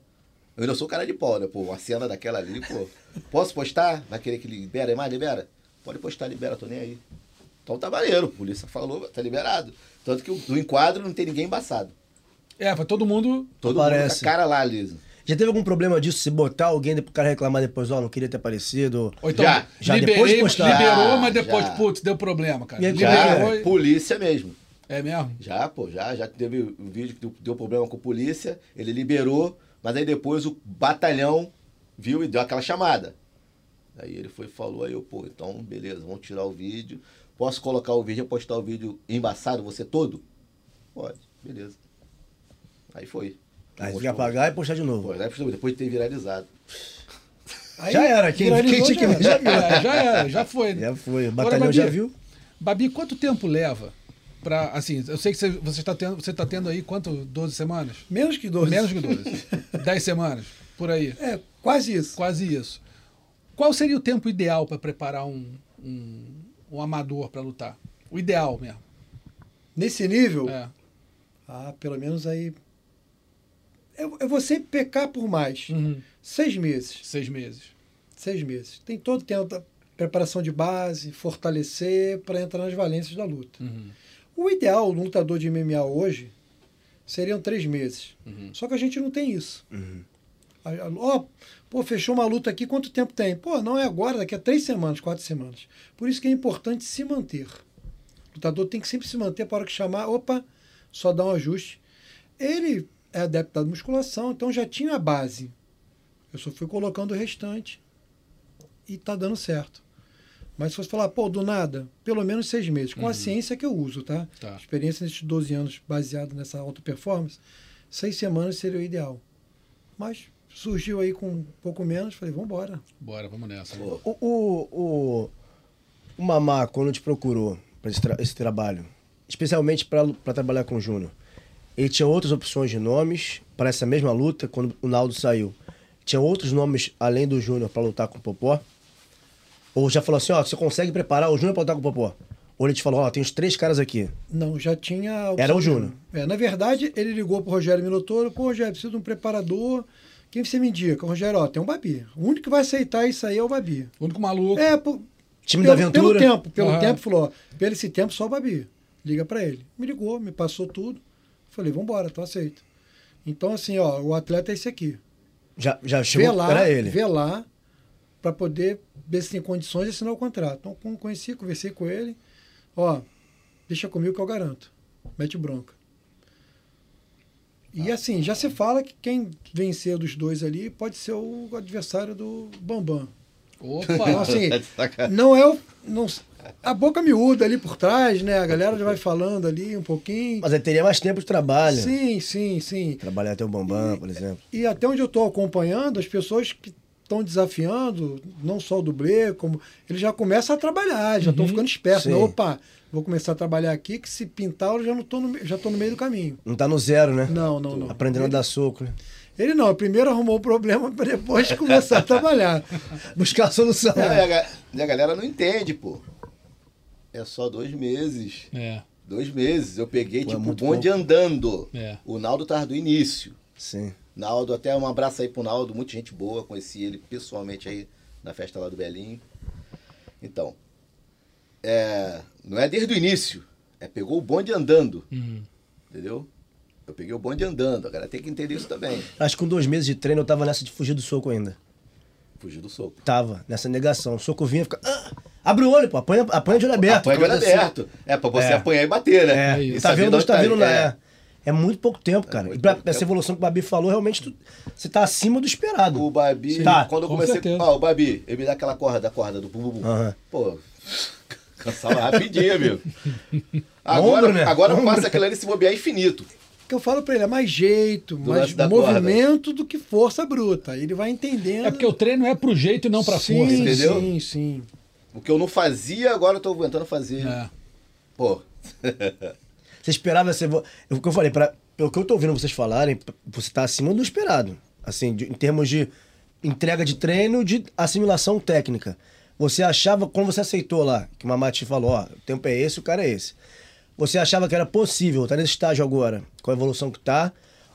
Eu ainda sou cara de pau, né? Pô, uma cena daquela ali, pô. [LAUGHS] Posso postar? Vai querer que libera a imagem? Libera? Pode postar, libera, tô nem aí. Então tá maneiro, a polícia falou, tá liberado. Tanto que o- no enquadro não tem ninguém embaçado. É, foi todo mundo... Todo mundo Aparece. com a cara lá, liso. Já teve algum problema disso? Se botar alguém pro cara reclamar depois, ó, não queria ter aparecido? Ou então, Já. Já liberei, depois de postar? liberou, Já, mas depois, já. putz, deu problema, cara. Aí, Já, Liberou polícia mesmo. É mesmo? Já, pô, já, já teve um vídeo que deu, deu problema com a polícia, ele liberou, mas aí depois o batalhão viu e deu aquela chamada. Aí ele foi e falou, aí eu, pô, então beleza, vamos tirar o vídeo. Posso colocar o vídeo e postar o vídeo embaçado, você todo? Pode, beleza. Aí foi. Aí tem que apagar e postar de novo. aí postou, depois de ter viralizado. Aí, [LAUGHS] Já era, quem, quem tinha que ver já já. É, já era, já foi. né? [LAUGHS] Já foi. O Agora, batalhão Babi, já viu? Babi, quanto tempo leva pra, assim, eu sei que você, você está tendo, você tá tendo aí quanto? 12 semanas? Menos que 12. Menos que 12. 10 [LAUGHS] semanas, por aí. É, quase isso. Quase isso. Qual seria o tempo ideal para preparar um, um, um amador para lutar? O ideal mesmo. Nesse nível, É. ah, pelo menos aí. Eu, eu vou sempre pecar por mais. Uhum. Seis meses. Seis meses. Seis meses. Tem todo o tempo da preparação de base, fortalecer para entrar nas valências da luta. Uhum. O ideal no lutador de MMA hoje seriam três meses. Uhum. Só que a gente não tem isso. A- a- Ó, pô, fechou uma luta aqui, quanto tempo tem? Pô, não é agora, daqui a três semanas, quatro semanas. Por isso que é importante se manter. O lutador tem que sempre se manter para a hora que chamar, opa, só dá um ajuste. Ele é adepto da musculação, então já tinha a base. Eu só fui colocando o restante e tá dando certo. Mas se fosse falar, pô, do nada, pelo menos seis meses, com a ciência que eu uso, tá? Tá. Experiência nesses 12 anos baseado nessa alta performance, seis semanas seria o ideal. Mas surgiu aí com um pouco menos, falei, vamos embora. Bora, vamos nessa. O, o, o, o Mamá, quando te procurou para esse, tra- esse trabalho, especialmente para trabalhar com o Júnior, ele tinha outras opções de nomes para essa mesma luta, quando o Naldo saiu. Tinha outros nomes além do Júnior para lutar com o Popó? Ou já falou assim, ó, você consegue preparar o Júnior para lutar com o Popó? Ou ele te falou, ó, tem os três caras aqui. Não, já tinha. Era o Júnior. É, na verdade, ele ligou pro Rogério Minotoro, pô, Rogério, preciso de um preparador. Quem você me indica? O Rogério, ó, tem um Babi. O único que vai aceitar isso aí é o Babi. O único maluco. É, pô, Time pelo, da aventura. Pelo tempo, pelo Aham. tempo, falou, ó, pelo esse tempo só o Babi. Liga pra ele. Me ligou, me passou tudo. Falei, vambora, tô aceito. Então, assim, ó, o atleta é esse aqui. Já, já Vê chegou, lá, era ele. vê lá, pra poder ver se tem condições de assinar o contrato. Então, como conheci, conversei com ele. Ó, deixa comigo que eu garanto. Mete bronca. E assim, já se fala que quem vencer dos dois ali pode ser o adversário do Bambam. Então, Opa! assim, [LAUGHS] Tá não é o. Não, a boca miúda ali por trás, né? A galera já vai falando ali um pouquinho. Mas aí teria mais tempo de trabalho. Sim, sim, sim. Trabalhar até o Bambam, por exemplo. E até onde eu estou acompanhando, as pessoas que estão desafiando, não só o dublê, como. Eles já começam a trabalhar, já estão ficando espertos. Uhum. Né? Opa, vou começar a trabalhar aqui, que se pintar eu já não tô no, me- já tô no meio do caminho. Não tá no zero, né? Não, não, não. Aprendendo a ele, dar soco, né? ele não, primeiro arrumou o problema para depois começar a trabalhar. [LAUGHS] Buscar a solução. Não, e, a, e a galera não entende, pô. É só dois meses. É, Dois meses. Eu peguei, Pô, é tipo, o muito bonde andando. É. O Naldo tava do início. Sim. Naldo, até um abraço aí pro Naldo, muita gente boa, conheci ele pessoalmente aí na festa lá do Belinho. Então, é, não é desde o início, é pegou o bonde andando, Uhum. entendeu? Eu peguei o bonde andando, a galera tem que entender isso também. Acho que com dois meses de treino eu tava nessa de fugir do soco ainda. Fugir do soco. Tava, nessa negação. O soco vinha e fica. Ah, abre o olho, pô. Apanha, apanha de olho aberto. Apanha de olho assim. aberto. É pra você É. apanhar e bater, né? É, E tá vendo de onde tá vindo, né? é. É. É muito pouco tempo, cara. muito e pra pouco essa tempo. evolução que o Babi falou, realmente tu, você tá acima do esperado. O Babi, Tá, quando eu com comecei. certeza. Ó, o Babi, ele me dá aquela corda, a corda do bum bum bum. Aham. Pô, [LAUGHS] cansava rapidinho, amigo. [LAUGHS] Agora, Ombro, né? agora Ombro. faço aquilo ali se bobear infinito. O que eu falo para ele é mais jeito, Do mais movimento do que força bruta. Ele vai entendendo. É porque o treino é pro jeito e não pra sim, força. entendeu? Sim, sim. O que eu não fazia, agora eu tô tentando fazer. É. Pô, [LAUGHS] Você esperava ser. vo- O que eu falei, pra, pelo que eu tô ouvindo vocês falarem, você tá acima do esperado. Assim, de- em termos de entrega de treino, de assimilação técnica. Você achava, quando você aceitou lá, que o Mamate falou, ó, o tempo é esse, o cara é esse. Você achava que era possível, tá nesse estágio agora, com a evolução que tá?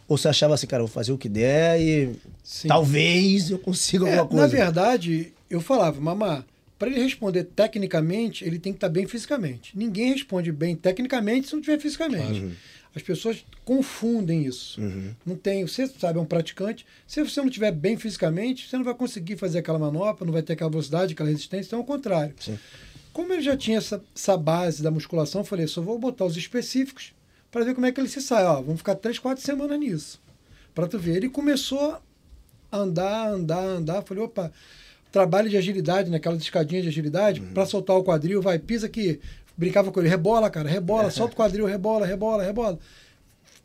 Ou você achava assim, cara, eu vou fazer o que der e Sim. talvez eu consiga É, alguma coisa? na verdade, eu falava, mamá, para ele responder tecnicamente, ele tem que estar bem fisicamente. Ninguém responde bem tecnicamente se não tiver fisicamente. As pessoas confundem isso. Não tem, você sabe, é um praticante. Se você não tiver bem fisicamente, você não vai conseguir fazer aquela manopla, não vai ter aquela velocidade, aquela resistência, então é o contrário. Sim. Como ele já tinha essa, essa base da musculação, eu falei, só vou botar os específicos para ver como é que ele se sai. Ó, vamos ficar três, quatro semanas nisso. Para tu ver. Ele começou a andar, andar, andar. Falei, opa, trabalho de agilidade, naquelas escadinhas de agilidade, para soltar o quadril, vai, pisa aqui. Brincava com ele, rebola, cara, rebola, [LAUGHS] solta o quadril, rebola, rebola, rebola.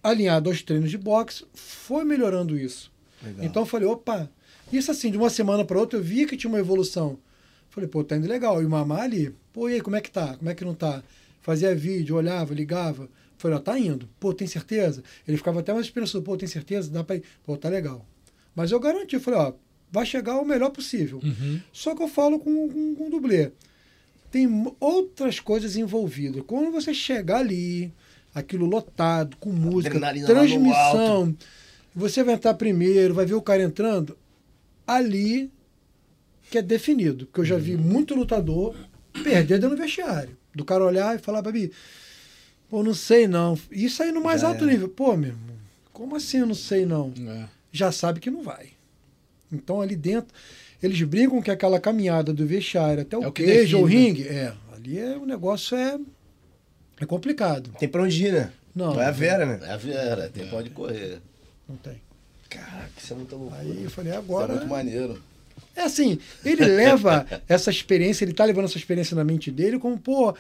Alinhado aos treinos de boxe, foi melhorando isso. Então eu falei, opa, isso assim, de uma semana para outra, eu vi que tinha uma evolução. Falei, pô, tá indo legal. E o Mamá ali, pô, e aí, como é que tá? Como é que não tá? Fazia vídeo, olhava, ligava. Falei, ó, tá indo. Pô, tem certeza? Ele ficava até mais esperançoso. Pô, tem certeza? Dá pra ir. Pô, tá legal. Mas eu garanti, falei, ó, vai chegar o melhor possível. Só que eu falo com, com, com o dublê. Tem outras coisas envolvidas. Quando você chegar ali, aquilo lotado, com música, Adrenalina transmissão, você vai entrar primeiro, vai ver o cara entrando, ali que é definido. Porque eu já vi muito lutador perder dentro do vestiário. Do cara olhar e falar, Babi, pô, não sei não. Isso aí no mais Já alto era. nível. Pô, meu irmão, como assim eu não sei não? É. Já sabe que não vai. Então ali dentro, eles brincam que aquela caminhada do vestiário até o, É o que queijo ou define, ringue, é, ali é, o negócio é, é complicado. Tem pra onde ir, né? Não. Vai a Vera, né? é a Vera, tem pra onde correr. Não tem. Caraca, isso é muita loucura. Aí eu falei, Isso é agora. muito maneiro. É assim, ele leva [LAUGHS] essa experiência, ele tá levando essa experiência na mente dele como, pô,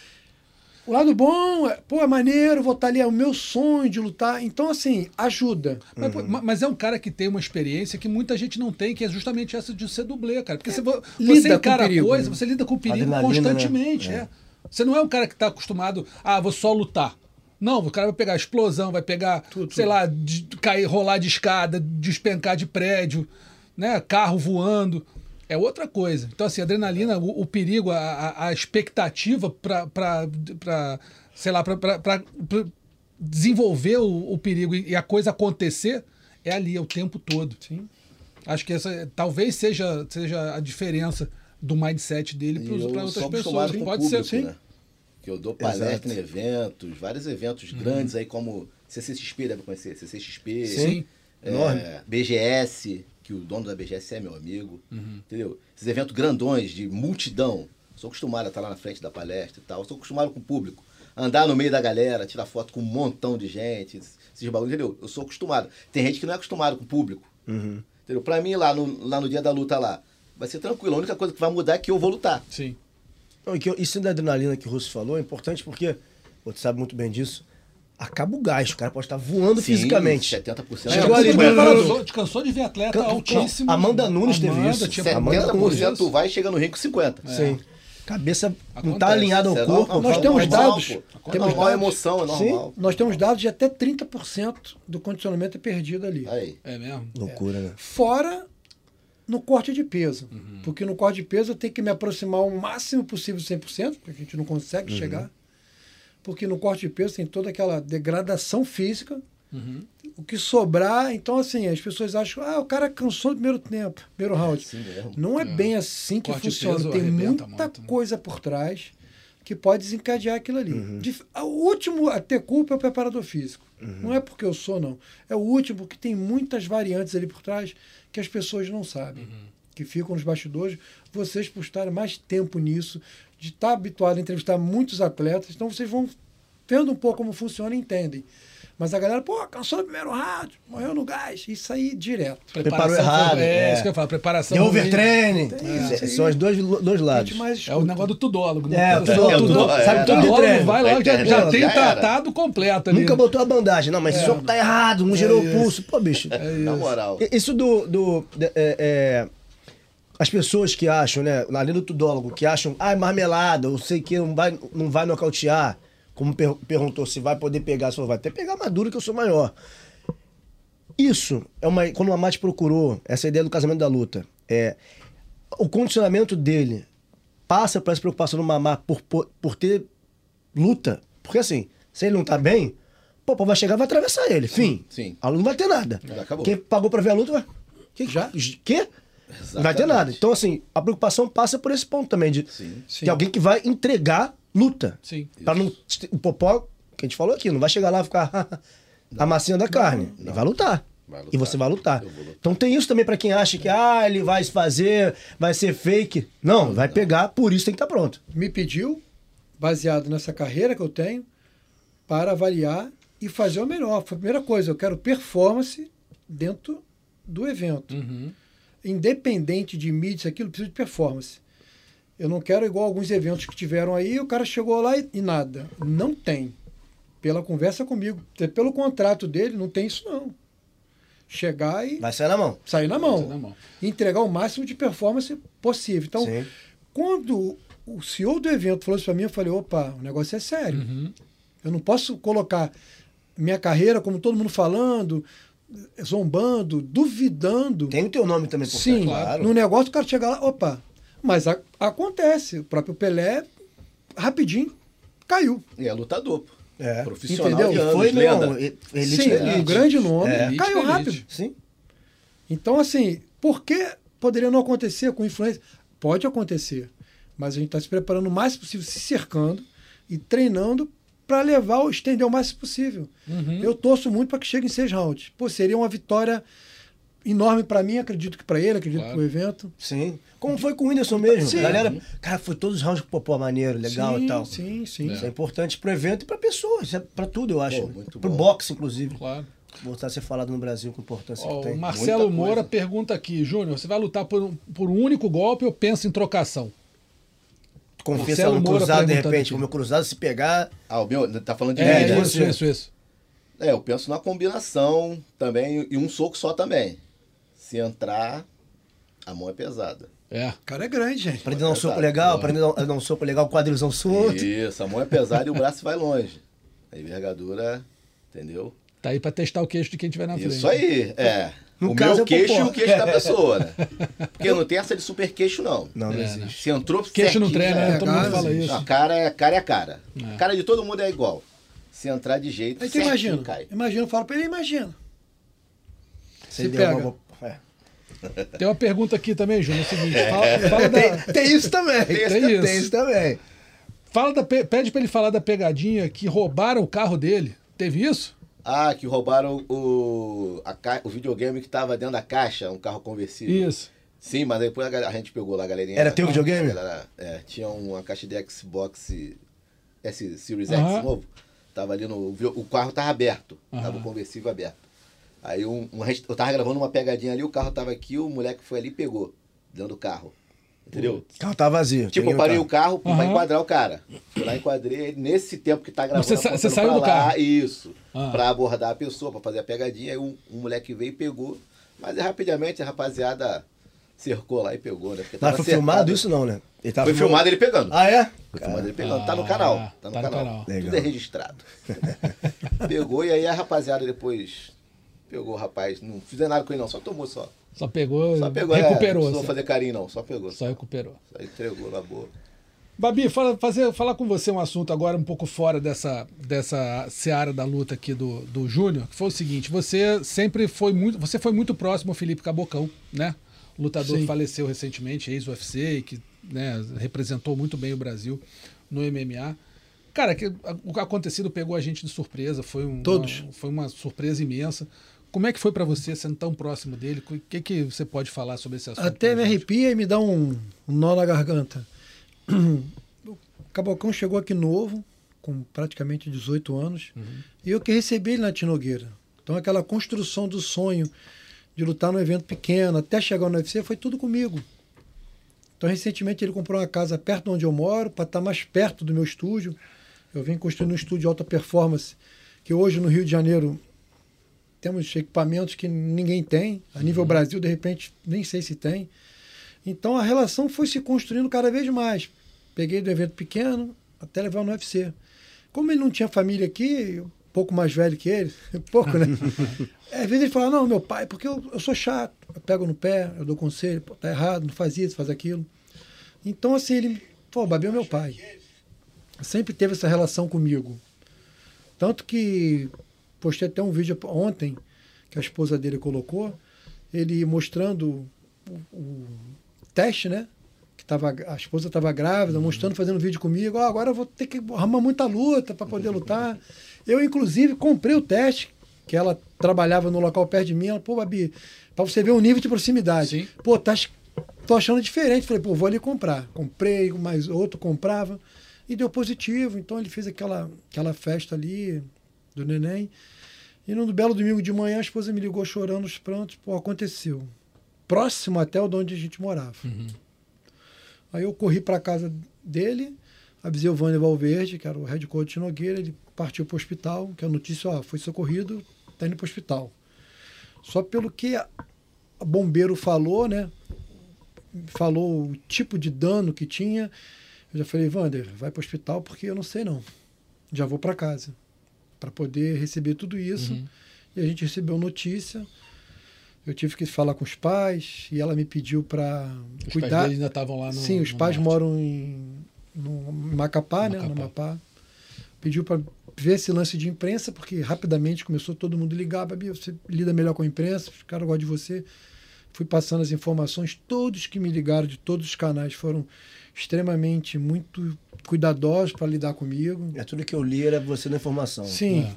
o lado bom, é, pô, é maneiro, vou estar ali, é o meu sonho de lutar. Então, assim, ajuda. Mas, pô, ma- mas é um cara que tem uma experiência que muita gente não tem, que é justamente essa de ser dublê, cara. Porque você, Lida você com encara perigo, coisa, né? você lida com o perigo Adrenalina, constantemente. né? É. Você não é um cara que está acostumado, ah, vou só lutar. Não, o cara vai pegar explosão, vai pegar, Tudo, sei tudo. lá, de, cair, rolar de escada, despencar de prédio, né? Carro voando. É outra coisa. Então, assim, a adrenalina, o, o perigo, a, a- a expectativa para, sei lá, para desenvolver o, o perigo e, e a coisa acontecer é ali, é o tempo todo. Sim. Acho que essa talvez seja, seja a diferença do mindset dele para eu outras sou pessoas. acostumado com o Pode público, ser, sim. né? Que eu dou palestra Exato. em eventos, vários eventos grandes aí, como CCXP, deve conhecer, CCXP. Sim. É, Enorme. BGS, que o dono da BGS é meu amigo. Uhum. Entendeu? Esses eventos grandões, de multidão. Sou acostumado a estar lá na frente da palestra e tal. Sou acostumado com o público. andar no meio da galera, tirar foto com um montão de gente, esses bagulhos, entendeu? Eu sou acostumado. Tem gente que não é acostumado com o público. Entendeu? Pra mim, lá no, lá no dia da luta lá, vai ser tranquilo. A única coisa que vai mudar é que eu vou lutar. Sim. Não, e isso da adrenalina que o Russo falou é importante porque, você sabe muito bem disso, acaba o gás. O cara pode estar voando Sim, fisicamente. 70% Chegou é ali. Descansou, descansou de ver atleta Can- altíssimo. Amanda Nunes teve Amanda isso. tinha Amanda 70% Nunes. vai chega no com 50%. Sim. Cabeça não Acontece. tá alinhada ao Isso é corpo. normal, Nós temos normal, dados, pô. temos normal, dados. emoção, é normal. Nós temos dados de até 30% do condicionamento é perdido ali. Aí. É mesmo? Loucura, né? Fora no corte de peso. Uhum. Porque no corte de peso eu tenho que me aproximar o máximo possível 100%, porque a gente não consegue Uhum. chegar. Porque no corte de peso tem toda aquela degradação física. Uhum. O que sobrar, então assim, as pessoas acham, ah, o cara cansou no primeiro tempo, primeiro round. assim mesmo. Não é, bem assim que Corte funciona. Tem muita muito, né? coisa por trás que pode desencadear aquilo ali. Dif- O último a ter culpa é o preparador físico. Não é porque eu sou, não. É o último porque tem muitas variantes ali por trás que as pessoas não sabem. Que ficam nos bastidores. Vocês, por estarem mais tempo nisso, de estar habituado a entrevistar muitos atletas, então vocês vão vendo um pouco como funciona e entendem. Mas a galera, pô, cansou no primeiro round, morreu no gás. Isso aí direto. Preparou Preparação errado, foi- É, é. isso que eu falo. Preparação. Ruim. overtraining. É. São os dois, dois lados. É o negócio do tudólogo. né? É, o tudólogo, É, o tudólogo, sabe é, tudo O de tudólogo treino. vai lá, já, já já tem tratado completo ali. Nunca botou a bandagem. Não, mas esse soco tá errado, não gerou o pulso. Pô, bicho. Na moral. Isso do. do de- é, é, as pessoas que acham, né, além do tudólogo, que acham, ah, é marmelada, eu sei que não vai, não vai nocautear. Como per- perguntou se vai poder pegar, se vai até pegar madura que eu sou maior. Isso é uma. Quando o Amate procurou essa ideia do casamento da luta, é, o condicionamento dele passa por essa preocupação do Mamá por, por, por ter luta. Porque assim, se ele não tá bem, pô, pô, vai chegar e vai atravessar ele. Fim. sim. A luta não vai ter nada. Já acabou. Quem pagou pra ver a luta vai. Que, Já? Quê? Não vai ter nada. Então, assim, a preocupação passa por esse ponto também, de, Sim. Sim. de alguém que vai entregar luta. Sim. Pra não. O Popó, que a gente falou aqui, não vai chegar lá e ficar [LAUGHS] amassando a carne. Ele vai lutar. Vai lutar. E você vai lutar. Lutar. Então tem isso também pra quem acha que ah, ele vai se fazer, vai ser fake. Não, vai pegar, por isso tem que estar pronto. me pediu, baseado nessa carreira que eu tenho, para avaliar e fazer o melhor. Foi a primeira coisa, eu quero performance dentro do evento. Uhum. Independente de mídia, aquilo precisa de performance. Eu não quero igual alguns eventos que tiveram aí, o cara chegou lá e, e nada. Não tem. Pela conversa comigo, pelo contrato dele, não tem isso não. Chegar e Vai sair na mão. sair na mão. sair na mão. Entregar o máximo de performance possível. Então, Sim. quando o CEO do evento falou isso para mim, eu falei, opa, o negócio é sério. Uhum. Eu não posso colocar minha carreira, como todo mundo falando, zombando, duvidando. Tem o teu nome também por Sim, claro. no negócio o cara chega lá, opa. Mas a- acontece. O próprio Pelé, rapidinho, caiu. E é lutador, pô. É. Profissional Entendeu? de E anos, Foi, lenda. e- elite Sim, elite. um grande nome, É. Elite caiu rápido. Sim. Então, assim, por que poderia não acontecer com influência? Pode acontecer, mas a gente está se preparando o mais possível, se cercando e treinando para levar, ou estender o máximo possível. Uhum. Eu torço muito para que chegue em seis rounds. Pô, seria uma vitória enorme para mim, acredito que para ele, acredito Claro. para o evento. Sim. Como foi com o Whindersson mesmo. Sim. Galera, cara, foi todos os rounds com o Popó maneiro, legal sim, e tal. Sim, sim. Isso é importante pro evento e pra pessoas, isso é pra tudo, eu acho. Pô, muito pro bom. boxe, inclusive. Claro. Voltar a ser falado no Brasil com a importância Ó, que o tem. Marcelo Muita Moura coisa. pergunta aqui, Júnior, você vai lutar por um, por um único golpe ou pensa em trocação? Confia Marcelo no cruzado, de repente, aqui. o meu cruzado se pegar. Ah, o meu, tá falando de É, mim, né? isso, isso, isso. É, eu penso na combinação também e um soco só também. Se entrar, a mão é pesada. É. O cara é grande, gente. Aprender a dar um soco legal, aprender a dar- a dar um soco legal, quadrilzão solto. Isso, a mão é pesada e o braço vai longe. A envergadura, entendeu? Tá aí pra testar o queixo de quem tiver na frente. Isso aí, é. No o caso, é meu o queixo e o queixo da [LAUGHS] pessoa, né? Porque não tem essa de super queixo, não. Não, não É, existe. Se entrou Queixo não certinho, já né? é. Todo mundo fala isso. Não, cara é cara é cara. É. Cara de todo mundo é igual. Se entrar de jeito, Aí tu certinho imagina. cai. Imagina, eu falo para ele, imagina. Se Se pega. uma- é. [LAUGHS] Tem uma pergunta aqui também, Júnior, é o seguinte. Fala, fala da, Tem, tem isso também. Tem isso. Tem isso também. fala da pe- pede pra ele falar da pegadinha que roubaram o carro dele. Teve isso? Ah, que roubaram o, a o videogame que tava dentro da caixa, um carro conversível. Isso. Sim, mas depois a, a gente pegou lá a galerinha. Era teu videogame? galera- é, tinha uma caixa de Xbox S Series. X novo. Tava ali no. O carro tava aberto. Aham. Tava o conversível aberto. Aí um, um eu tava gravando uma pegadinha ali, o carro tava aqui, o moleque foi ali e pegou. Dentro do carro. Entendeu? O carro tá vazio. Tipo, eu parei o carro Aham. pra enquadrar o cara. Fui lá, enquadrei. ele. Nesse tempo que tá gravando, Você sa- você saiu do lá, carro? Isso. Ah. Pra abordar a pessoa, pra fazer a pegadinha. Aí um, um moleque veio e pegou. Mas aí, rapidamente a rapaziada cercou lá e pegou, né? Porque Mas foi cercado. filmado isso não, né? Ele tava Foi filmado ele pegando. Ah, é? Foi filmado ele pegando. tá no Ah, canal. Tá no tá no canal. canal. Tudo é registrado. [LAUGHS] Pegou e aí a rapaziada depois pegou o rapaz. Não fizeram nada com ele, não. Só tomou só. Só pegou, Só pegou. recuperou. É, não precisou só, fazer carinho, não. Só pegou. só recuperou. Só entregou na boa. Babi, fala, fazer, falar com você um assunto agora um pouco fora dessa, dessa seara da luta aqui do, do Júnior, que foi o seguinte, você sempre foi muito, você foi muito próximo ao Felipe Cabocão, né? O lutador Sim. que faleceu recentemente, ex-UFC, e que né, representou muito bem o Brasil no MMA. Cara, que, o acontecido pegou a gente de surpresa, foi, um, Todos. uma, foi uma surpresa imensa. Como é que foi pra você, sendo tão próximo dele? O que, que você pode falar sobre esse assunto? Até me arrepia e me dá um, um nó na garganta. [CLEARS THROAT] O Cabocão chegou aqui novo, com praticamente 18 anos, e eu que recebi ele na Tinogueira. Então aquela construção do sonho de lutar num evento pequeno, até chegar no UFC, foi tudo comigo. Então recentemente ele comprou uma casa perto de onde eu moro, para estar mais perto do meu estúdio. Eu venho construindo um estúdio de alta performance, que hoje no Rio de Janeiro temos equipamentos que ninguém tem. A nível Brasil, de repente, nem sei se tem. Então a relação foi se construindo cada vez mais. Peguei do evento pequeno até levar no UFC. Como ele não tinha família aqui, um pouco mais velho que ele, [LAUGHS] pouco, né? [LAUGHS] Às vezes ele fala, não, meu pai, porque eu, eu sou chato. Eu pego no pé, eu dou conselho, pô, tá errado, não faz isso, faz aquilo. Então, assim, ele, pô, o Babi é meu pai. Sempre teve essa relação comigo. Tanto que postei até um vídeo ontem que a esposa dele colocou, ele mostrando o, o teste, né? Que tava, a esposa estava grávida, mostrando, fazendo vídeo comigo. Ó, agora eu vou ter que arrumar muita luta para poder [LAUGHS] lutar. Eu, inclusive, comprei o teste, que ela trabalhava no local perto de mim. Ela, pô, Babi, para você ver o nível de proximidade. Sim. Pô, tá, tô achando diferente. Falei, pô, vou ali comprar. Comprei, mais outro comprava. E deu positivo. Então ele fez aquela, aquela festa ali do neném. E no belo domingo de manhã a esposa me ligou chorando os prantos. Pô, aconteceu. Próximo até o de onde a gente morava. Aí eu corri para casa dele, avisei o Vânia Valverde, que era o head coach de Nogueira, ele partiu para o hospital, que a notícia, ó, foi socorrido, tá indo para o hospital. Só pelo que a, bombeiro falou, né? Falou o tipo de dano que tinha. Eu já falei, Wander, vai para o hospital porque eu não sei não. Já vou para casa para poder receber tudo isso. Uhum. E a gente recebeu notícia. Eu tive que falar com os pais e ela me pediu para Os pais cuidar. ainda estavam lá no Sim, os no pais norte. moram em, no Macapá, né? No Macapá. Amapá. Pediu para ver esse lance de imprensa, porque rapidamente começou todo mundo ligar. Babi, você lida melhor com a imprensa, os caras gostam de você. Fui passando as informações. Todos que me ligaram de todos os canais foram extremamente muito cuidadosos para lidar comigo. É tudo que eu li era você na informação. Sim, É.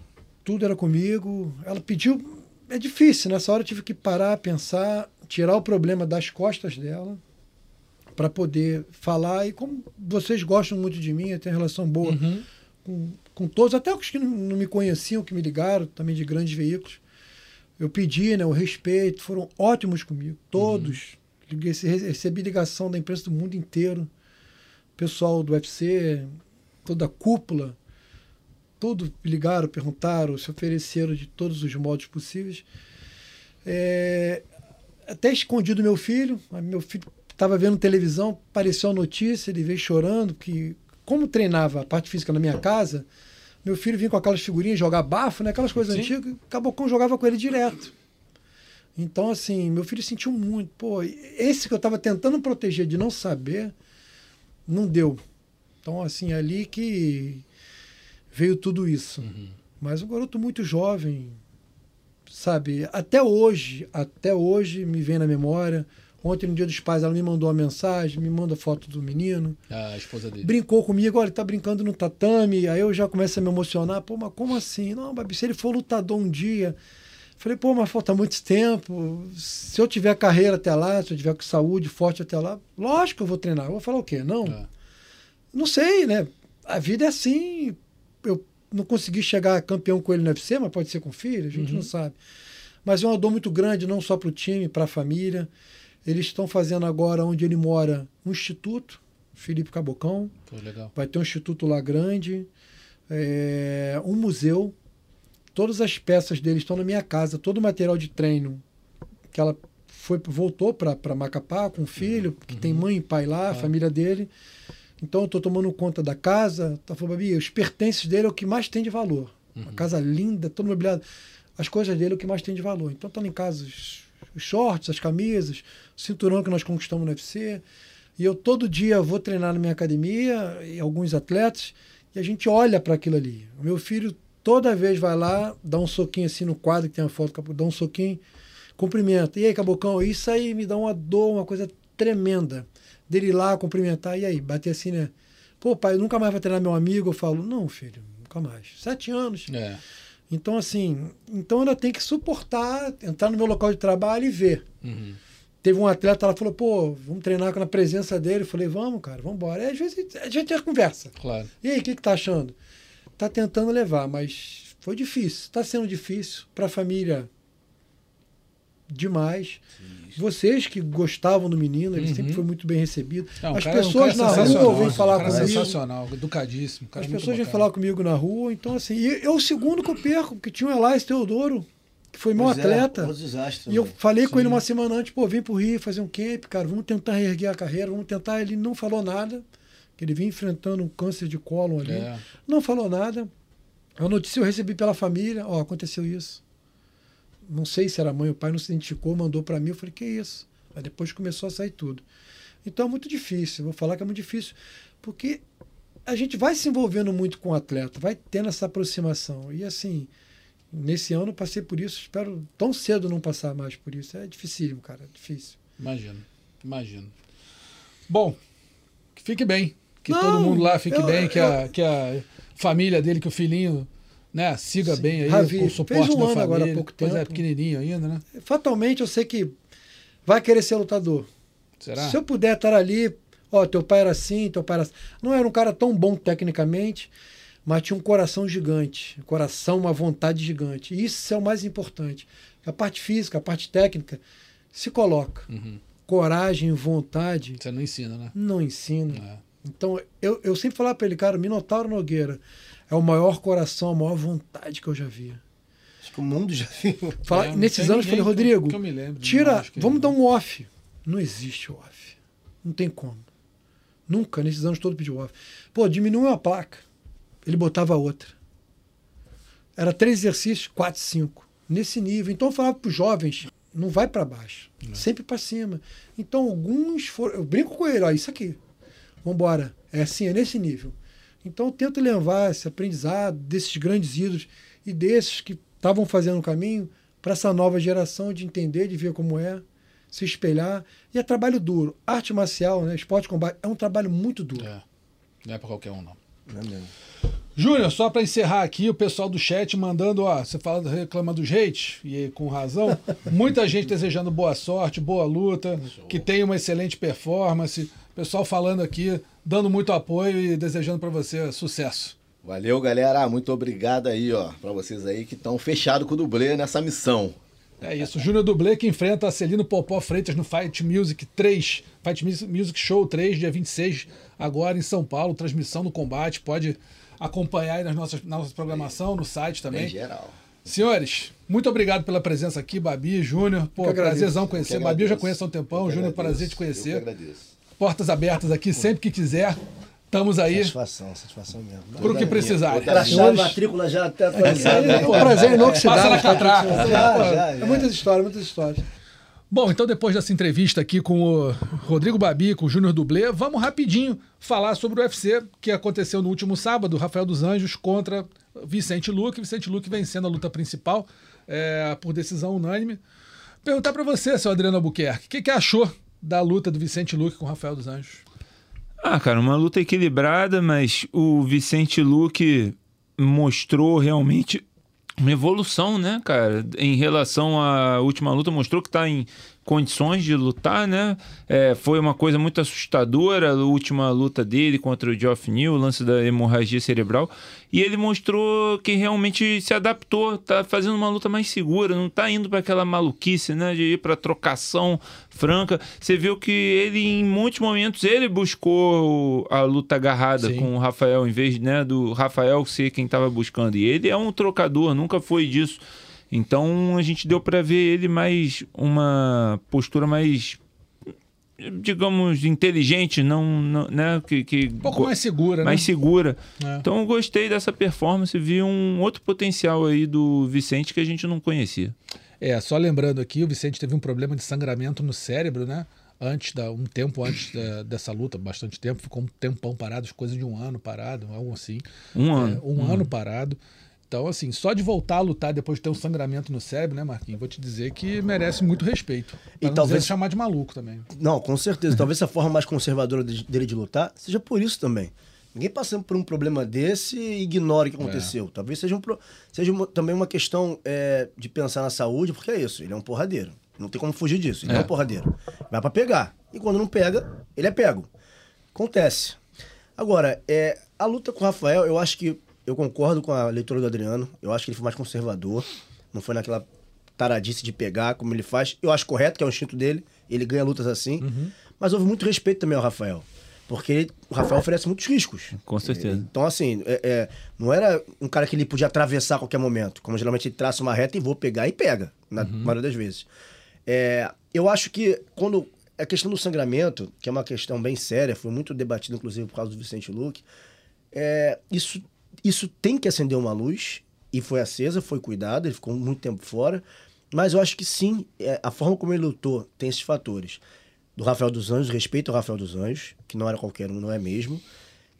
tudo era comigo. Ela pediu. É difícil, nessa hora eu tive que parar, pensar, tirar o problema das costas dela para poder falar. E como vocês gostam muito de mim, eu tenho uma relação boa Uhum. com, com todos, até os que não, não me conheciam, que me ligaram, também de grandes veículos. Eu pedi né, o respeito, foram ótimos comigo, todos. Liguei- Recebi ligação da imprensa do mundo inteiro, pessoal do UFC, toda a cúpula, todos ligaram, perguntaram, se ofereceram de todos os modos possíveis. É, até escondi do meu filho, meu filho estava vendo televisão, apareceu a notícia, ele veio chorando, que como treinava a parte física na minha casa, meu filho vinha com aquelas figurinhas, jogar bafo, né? aquelas coisas Sim. antigas, o Cabocão jogava com ele direto. Então, assim, meu filho sentiu muito. Pô, esse que eu estava tentando proteger de não saber, não deu. Então, assim, ali que veio tudo isso. Mas um garoto muito jovem, sabe? Até hoje, até hoje me vem na memória. Ontem, no Dia dos Pais, ela me mandou uma mensagem, me manda foto do menino. A esposa dele. Brincou comigo, olha, ele tá brincando no tatame. Aí eu já começo a me emocionar. Pô, mas como assim? Não, Babi, se ele for lutador um dia. Falei, pô, mas falta muito tempo. Se eu tiver carreira até lá, se eu tiver com saúde forte até lá, lógico que eu vou treinar. Eu vou falar o quê? Não. É. Não sei, né? a vida é assim. Eu não consegui chegar campeão com ele no UFC, mas pode ser com filho, a gente não sabe. Mas é uma dor muito grande, não só para o time, para a família. Eles estão fazendo agora, onde ele mora, um instituto, Felipe Cabocão. Pô, legal. Vai ter um instituto lá grande, é, um museu. Todas as peças dele estão na minha casa, todo o material de treino que ela foi voltou para Macapá com o filho, que tem mãe e pai lá, a família dele. Então eu estou tomando conta da casa. Tá falando, Babi, os pertences dele é o que mais tem de valor. Uma casa linda, todo mobiliado. As coisas dele é o que mais tem de valor. Então estão em casa os, os shorts, as camisas, o cinturão que nós conquistamos no UFC. E eu todo dia vou treinar na minha academia e alguns atletas e a gente olha para aquilo ali. O meu filho toda vez vai lá, dá um soquinho assim no quadro que tem a foto, dá um soquinho, cumprimenta. E aí, Cabocão, isso aí me dá uma dor, uma coisa tremenda. Dele ir lá cumprimentar, e aí, bater assim, né? Pô, pai, nunca mais vai treinar meu amigo. Eu falo, não, filho, nunca mais. Sete anos. É. Então, assim, então ela tem que suportar, entrar no meu local de trabalho e ver. Uhum. Teve um atleta, ela falou, pô, vamos treinar na presença dele. Eu falei, vamos, cara, vamos embora. E às vezes a gente já conversa. Claro. E aí, o que, que tá achando? Tá tentando levar, mas foi difícil. Tá sendo difícil para a família demais. Vocês que gostavam do menino, ele Uhum. sempre foi muito bem recebido. É, um As cara- um pessoas cara na rua vêm um falar cara comigo. sensacional, educadíssimo. Cara As pessoas vêm falar comigo na rua, então assim, e eu o segundo que eu perco, porque tinha o Elias Teodoro, que foi meu Pois é, atleta. outro desastre. E eu né? falei com ele uma semana antes, pô, vem pro Rio fazer um camp, cara, vamos tentar reerguer a carreira, vamos tentar. Ele não falou nada, que ele vinha enfrentando um câncer de cólon ali. É. Não falou nada. A notícia eu recebi pela família, ó, aconteceu isso. Não sei se era mãe ou pai, não se identificou, mandou para mim, eu falei, que isso? Aí depois começou a sair tudo. Então é muito difícil, vou falar que é muito difícil, porque a gente vai se envolvendo muito com o atleta, vai tendo essa aproximação. E assim, nesse ano eu passei por isso, espero tão cedo não passar mais por isso. É dificílimo, cara, é difícil. Imagino, imagino. Bom, que fique bem. Que Não, todo mundo lá fique eu- bem, que, a, que a família dele, que o filhinho, né, siga Sim. bem aí, Ravi, o suporte fez um da ano família. agora há pouco Pois é, tempo. pequenininho ainda, né? Fatalmente eu sei que vai querer ser lutador. Será? Se eu puder estar ali, ó, teu pai era assim, teu pai era assim. Não era um cara tão bom tecnicamente, mas tinha um coração gigante. Um coração, uma vontade gigante. E isso é o mais importante. A parte física, a parte técnica, se coloca. Uhum. Coragem, vontade, Você não ensina, né? não ensina. É. Então, eu, eu sempre falava para ele, cara, Minotauro Nogueira é o maior coração, a maior vontade que eu já vi. Acho que o mundo já viu. Fala, É, não nesses anos, eu falei, Rodrigo, que eu me lembro, tira, não vamos dar um off. Não existe off. Não tem como. Nunca, nesses anos todos, pediu off. Pô, diminuiu uma placa. Ele botava outra. Era três exercícios, quatro, cinco. Nesse nível. Então eu falava para os jovens, não vai para baixo. Sempre para cima. Então alguns foram. Eu brinco com ele, ó, isso aqui. Vambora. É assim, é nesse nível. Então eu tento levar esse aprendizado desses grandes ídolos e desses que estavam fazendo o caminho para essa nova geração de entender, de ver como é, se espelhar. E é trabalho duro. Arte marcial, né, esporte de combate, é um trabalho muito duro. É. Não é pra qualquer um, não. Não é mesmo. Júnior, só para encerrar aqui, o pessoal do chat mandando, ó, você fala, reclama dos hates, e com razão, [LAUGHS] muita gente desejando boa sorte, boa luta, que tenha uma excelente performance, pessoal falando aqui, dando muito apoio e desejando para você sucesso. Valeu, galera. Muito obrigado aí, ó, pra vocês aí que estão fechados com o dublê nessa missão. É isso, Júnior Dublê que enfrenta a Celino Popó Freitas no Fight Music 3, Fight Music Show 3, dia 26, agora em São Paulo, transmissão do combate, pode acompanhar aí nas nossas, na nossa programação, no site Em também. geral. Senhores, muito obrigado pela presença aqui, Babi, Júnior. Pô, Eu prazerzão Eu conhecer. Babi eu já conheço há um tempão, Eu Júnior, prazer te Eu conhecer. que agradeço. Portas abertas aqui, sempre que quiser. Estamos aí Satisfação, satisfação mesmo. pro que precisar. Crachá, matrícula já até atualizada. É um prazer inoxidável. Passa na catraca. É muitas histórias, muitas histórias. Bom, então depois dessa entrevista aqui com o Rodrigo Babi, com o Júnior Dublê, vamos rapidinho falar sobre o UFC que aconteceu no último sábado, Rafael dos Anjos contra Vicente Luque. Vicente Luque vencendo a luta principal é, por decisão unânime. Perguntar para você, seu Adriano Albuquerque, o que, que achou da luta do Vicente Luque com o Rafael dos Anjos? Ah, cara, uma luta equilibrada, mas o Vicente Luque mostrou realmente uma evolução, né, cara? Em relação à última luta, mostrou que tá em condições de lutar, né? É, foi uma coisa muito assustadora a última luta dele contra o Geoff Neal, o lance da hemorragia cerebral. E ele mostrou que realmente se adaptou, tá fazendo uma luta mais segura, não tá indo para aquela maluquice, né? De ir para trocação franca. Você viu que ele, em muitos momentos, ele buscou a luta agarrada Sim. com o Rafael, em vez né, do Rafael ser quem estava buscando. E ele é um trocador, nunca foi disso. Então a gente deu para ver ele mais uma postura mais digamos inteligente, não, não né, que, que Um pouco mais segura, mais né? segura. É. Então eu gostei dessa performance, vi um outro potencial aí do Vicente que a gente não conhecia. É, só lembrando aqui, o Vicente teve um problema de sangramento no cérebro, né? Antes da, um tempo antes da- dessa luta, bastante tempo, ficou um tempão parado, coisa de um ano parado, algo assim. Um É, ano. um ano parado. Então, assim, só de voltar a lutar depois de ter um sangramento no cérebro, né, Marquinhos? Vou te dizer que merece muito respeito. E talvez- chamar de maluco também. Não, com certeza. [LAUGHS] Talvez a forma mais conservadora de- dele de lutar seja por isso também. Ninguém passando por um problema desse ignora o que aconteceu. Talvez seja, um seja uma- também uma questão é, de pensar na saúde, porque é isso, ele é um porradeiro. Não tem como fugir disso. Ele é, É. um porradeiro. Vai pra pegar. E quando não pega, ele é pego. Acontece. Agora, é, a luta com o Rafael, eu acho que. Eu concordo com a leitura do Adriano. Eu acho que ele foi mais conservador. Não foi naquela taradice de pegar, como ele faz. Eu acho correto, que é o instinto dele. Ele ganha lutas assim. Mas houve muito respeito também ao Rafael. Porque ele- o Rafael oferece muitos riscos. Com certeza. Então, assim, é- é, não era um cara que ele podia atravessar a qualquer momento. Como geralmente ele traça uma reta e vou pegar e pega, na maioria das vezes. É, eu acho que quando. A questão do sangramento, que é uma questão bem séria, foi muito debatida, inclusive, por causa do Vicente Luque, é, isso, isso tem que acender uma luz, e foi acesa, foi cuidado, ele ficou muito tempo fora. Mas eu acho que sim, é, a forma como ele lutou tem esses fatores. Do Rafael dos Anjos, respeito ao Rafael dos Anjos, que não era qualquer um, não é mesmo.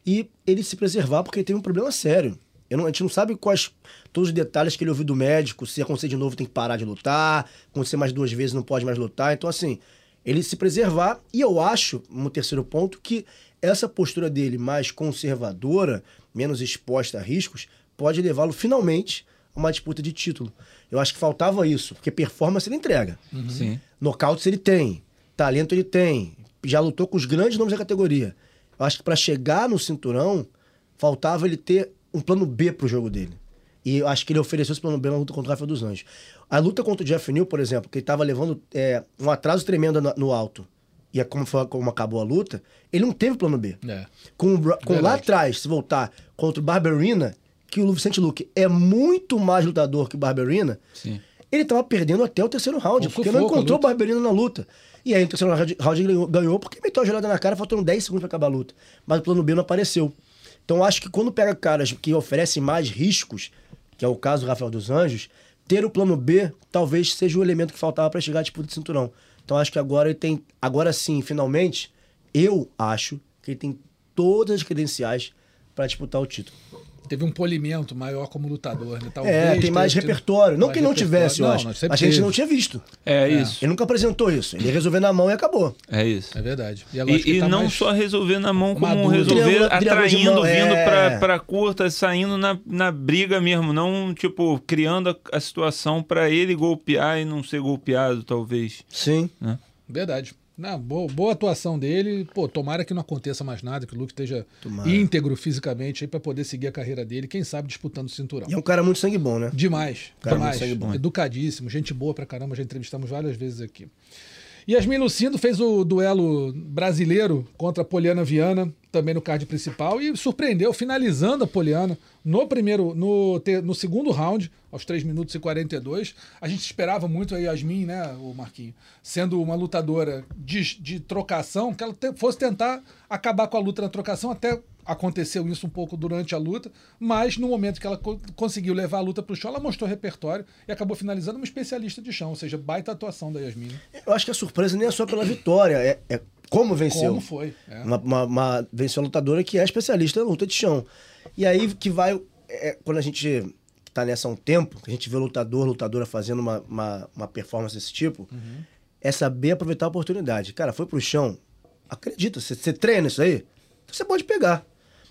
E ele se preservar porque teve um problema sério. Não- a gente não sabe quais todos os detalhes que ele ouviu do médico, se acontecer de novo tem que parar de lutar, acontecer mais duas vezes não pode mais lutar. Então, assim, ele se preservar. E eu acho, no terceiro ponto, que essa postura dele mais conservadora, menos exposta a riscos, pode levá-lo finalmente a uma disputa de título. Eu acho que faltava isso, porque performance ele entrega. Sim. Nocautes ele tem, talento ele tem, já lutou com os grandes nomes da categoria. Eu acho que para chegar no cinturão, faltava ele ter um plano B pro jogo dele. E eu acho que ele ofereceu esse plano B na luta contra o Rafael dos Anjos. A luta contra o Jeff Neal, por exemplo, que ele tava levando é, um atraso tremendo no, no alto, e é como, foi- como acabou a luta, ele não teve plano B. É. Com, o com lá atrás, se voltar contra o Barberina, que o Vicente Luque é muito mais lutador que o Barberina, Sim. ele tava perdendo até o terceiro round, Com porque não encontrou o luta. Barberino na luta. E aí, no terceiro round, round ele ganhou, ganhou porque meteu a gelada na cara, faltando 10 segundos pra acabar a luta. Mas o plano B não apareceu. Então, acho que quando pega caras que oferecem mais riscos, que é o caso do Rafael dos Anjos, ter o plano B talvez seja o elemento que faltava para chegar à disputa de cinturão. Então, acho que agora ele tem, agora sim, finalmente, eu acho que ele tem todas as credenciais para disputar o título. Teve um polimento maior como lutador, né? Talvez É, tem mais tido repertório. Não mais que não repertório. tivesse, eu Não, acho. nós A gente teve. não tinha visto. É, isso. Ele nunca apresentou isso. Ele resolveu na mão e acabou. É isso. É verdade. E, acho E, e tá não só resolver na mão, como maduro. resolver Triângulo- triângulo de atraindo, mão, vindo é. pra, pra curta, saindo na, na briga mesmo. Não, tipo, criando a, a situação pra ele golpear e não ser golpeado, talvez. Sim. Verdade. Não, boa, boa atuação dele. Pô, tomara que não aconteça mais nada, que o Luke esteja Tomara. íntegro fisicamente aí para poder seguir a carreira dele, quem sabe disputando o cinturão. E é um cara muito sangue bom, né? Demais, Cara, demais. muito sangue bom. Educadíssimo, gente boa pra caramba, já entrevistamos várias vezes aqui. Yasmin Lucindo fez o duelo brasileiro contra a Poliana Viana, também no card principal, e surpreendeu, finalizando a Poliana no primeiro, no, no segundo round, aos 3 minutos e 42. A gente esperava muito a Yasmin, né, o Marquinho, sendo uma lutadora de, de trocação, que ela te- fosse tentar acabar com a luta na trocação, até aconteceu isso um pouco durante a luta, mas no momento que ela co- conseguiu levar a luta para o chão, ela mostrou repertório e acabou finalizando uma especialista de chão, ou seja, baita atuação da Yasmin. Eu acho que a surpresa nem é só pela vitória, é, é como venceu. Como foi? É. Uma, uma, uma- venceu a lutadora que é especialista em luta de chão. E aí que vai. é, quando a gente tá nessa há um tempo, que a gente vê lutador, lutadora fazendo uma, uma, uma performance desse tipo, é saber aproveitar a oportunidade. Cara, foi pro chão, acredita, você, você treina isso aí, você pode pegar.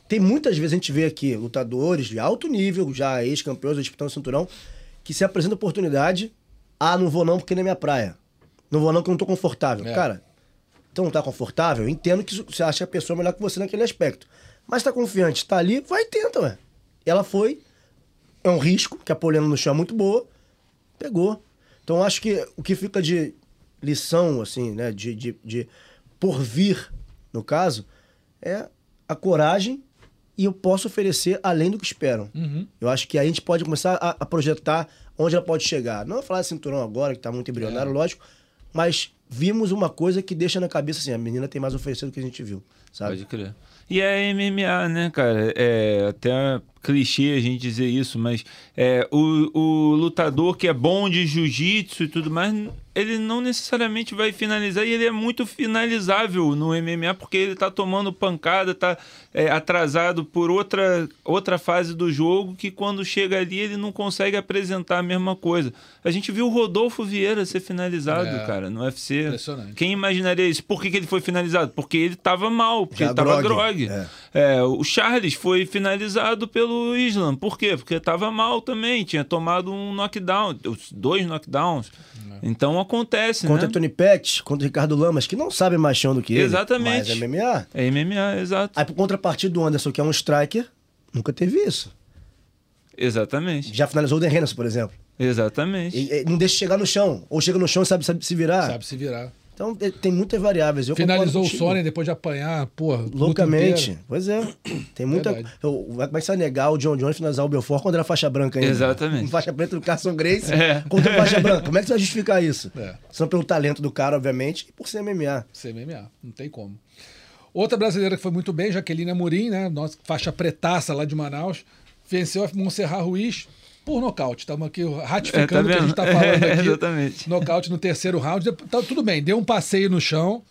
Tem muitas vezes a gente vê aqui lutadores de alto nível, já ex-campeões disputando o cinturão, que se apresenta oportunidade, ah, não vou não porque não é minha praia. Não vou não que eu não tô confortável. É. Cara, então não tá confortável? Eu entendo que você acha que a pessoa é melhor que você naquele aspecto. Mas tá confiante, tá ali, vai e tenta, ué. Ela foi, é um risco, que a Poliana no chão é muito boa, pegou. Então acho que o que fica de lição, assim, né, de, de, de por vir, no caso, é a coragem e eu posso oferecer além do que esperam. Eu acho que a gente pode começar a, a projetar onde ela pode chegar. Não falar de cinturão agora, que tá muito embrionário, lógico, mas vimos uma coisa que deixa na cabeça assim, a menina tem mais a oferecer do que a gente viu, sabe? Pode crer. E é MMA, né, cara? É até clichê a gente dizer isso, mas é, o, o lutador que é bom de jiu-jitsu e tudo mais, ele não necessariamente vai finalizar e ele é muito finalizável no MMA porque ele tá tomando pancada, tá é, atrasado por outra, outra fase do jogo que quando chega ali ele não consegue apresentar a mesma coisa. A gente viu o Rodolfo Vieira ser finalizado, É. cara, no UFC. Impressionante. Quem imaginaria isso? Por que, que ele foi finalizado? Porque ele tava mal, porque Já ele tava grogue, grogue. é. É, o Charles foi finalizado pelo Islam. Por quê? Porque tava mal também, tinha tomado um knockdown, os dois knockdowns. Então acontece, Contra né? Tony Pettis, contra Ricardo Lamas, que não sabe mais chão do que ele. Exatamente. Mas é MMA. É MMA, exato. Aí, por contrapartida do Anderson, que é um striker, nunca teve isso. Exatamente. Já finalizou o Dan Henderson, por exemplo. Exatamente. E, e não deixa chegar no chão. Ou chega no chão e sabe, sabe se virar. Sabe se virar. Então tem muitas variáveis. Eu Finalizou o. Sonnen depois de apanhar, porra, luta Loucamente. Pois é. Tem muita. Eu, você vai negar o John Jones finalizar o Belfort quando era faixa branca ainda? Exatamente. Um faixa preta do Carson Grace É. contra faixa branca. Como é que você vai justificar isso? É. Só pelo talento do cara, obviamente, e por ser MMA. Ser MMA, não tem como. Outra brasileira que foi muito bem, Jaqueline Amorim, né? Nossa faixa pretaça lá de Manaus, venceu a Monserrat Ruiz por nocaute. Estamos aqui ratificando É, o tá que a gente está falando [LAUGHS] É, aqui. exatamente. Nocaute no terceiro round. Tá, tudo bem, deu um passeio no chão,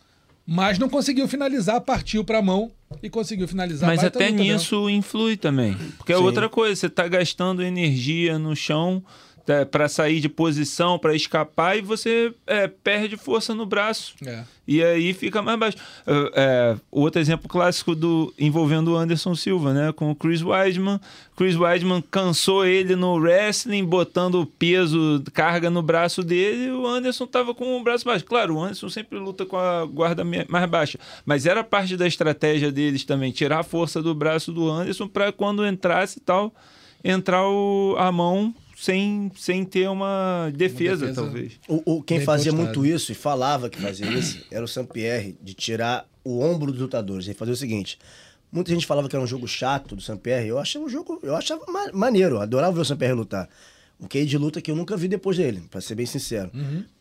mas não conseguiu finalizar, partiu para a mão e conseguiu finalizar. Mas até dela. nisso influi também. Porque é Sim. outra coisa, você tá gastando energia no chão é, para sair de posição, para escapar, e você é, perde força no braço. É. E aí fica mais baixo. É, é, outro exemplo clássico do envolvendo o Anderson Silva, né? Com o Chris Weidman. Chris Weidman cansou ele no wrestling, botando peso, carga no braço dele, e o Anderson tava com o braço baixo. Claro, o Anderson sempre luta com a guarda mais baixa, mas era parte da estratégia deles também, tirar a força do braço do Anderson para quando entrasse e tal, entrar o- a mão sem, sem ter uma defesa, defesa. talvez. O, o- quem Bem fazia postado. muito isso e falava que fazia isso era o Saint-Pierre, de tirar o ombro dos lutadores. Ele fazia o seguinte: muita gente falava que era um jogo chato do Saint-Pierre. Eu achava um jogo, eu achava ma- maneiro, eu adorava ver o Saint-Pierre lutar. Um QI de luta que eu nunca vi depois dele, pra ser bem sincero.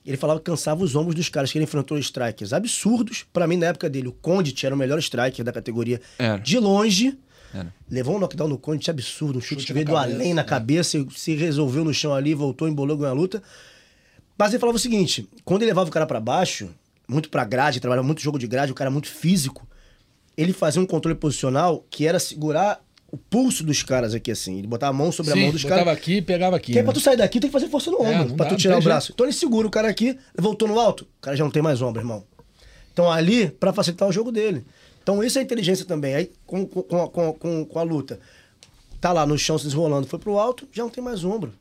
Ele falava que cansava os ombros dos caras que ele enfrentou strikers absurdos. Pra mim, na época dele, o Condit era o melhor striker da categoria Era. de longe. Era. Levou um knockdown no Condit absurdo, um chute, Chute que veio do cabeça, além na é. cabeça, e se resolveu no chão ali, voltou, embolou, ganhou a luta. Mas ele falava o seguinte: quando ele levava o cara pra baixo, muito pra grade, trabalhava muito jogo de grade, o cara muito físico, ele fazia um controle posicional que era segurar o pulso dos caras aqui assim. Ele botava a mão sobre a Sim, mão dos botava caras. aqui e pegava aqui. Que né? pra tu sair daqui tem que fazer força no É, ombro, não pra dá, tu tirar o braço. Então ele segura o cara aqui, voltou no alto, o cara já não tem mais ombro, irmão. Então ali, pra facilitar o jogo dele. Então isso é inteligência também. Aí com, com, com, com, com- a luta, tá lá no chão se desenrolando, foi pro alto, já não tem mais ombro.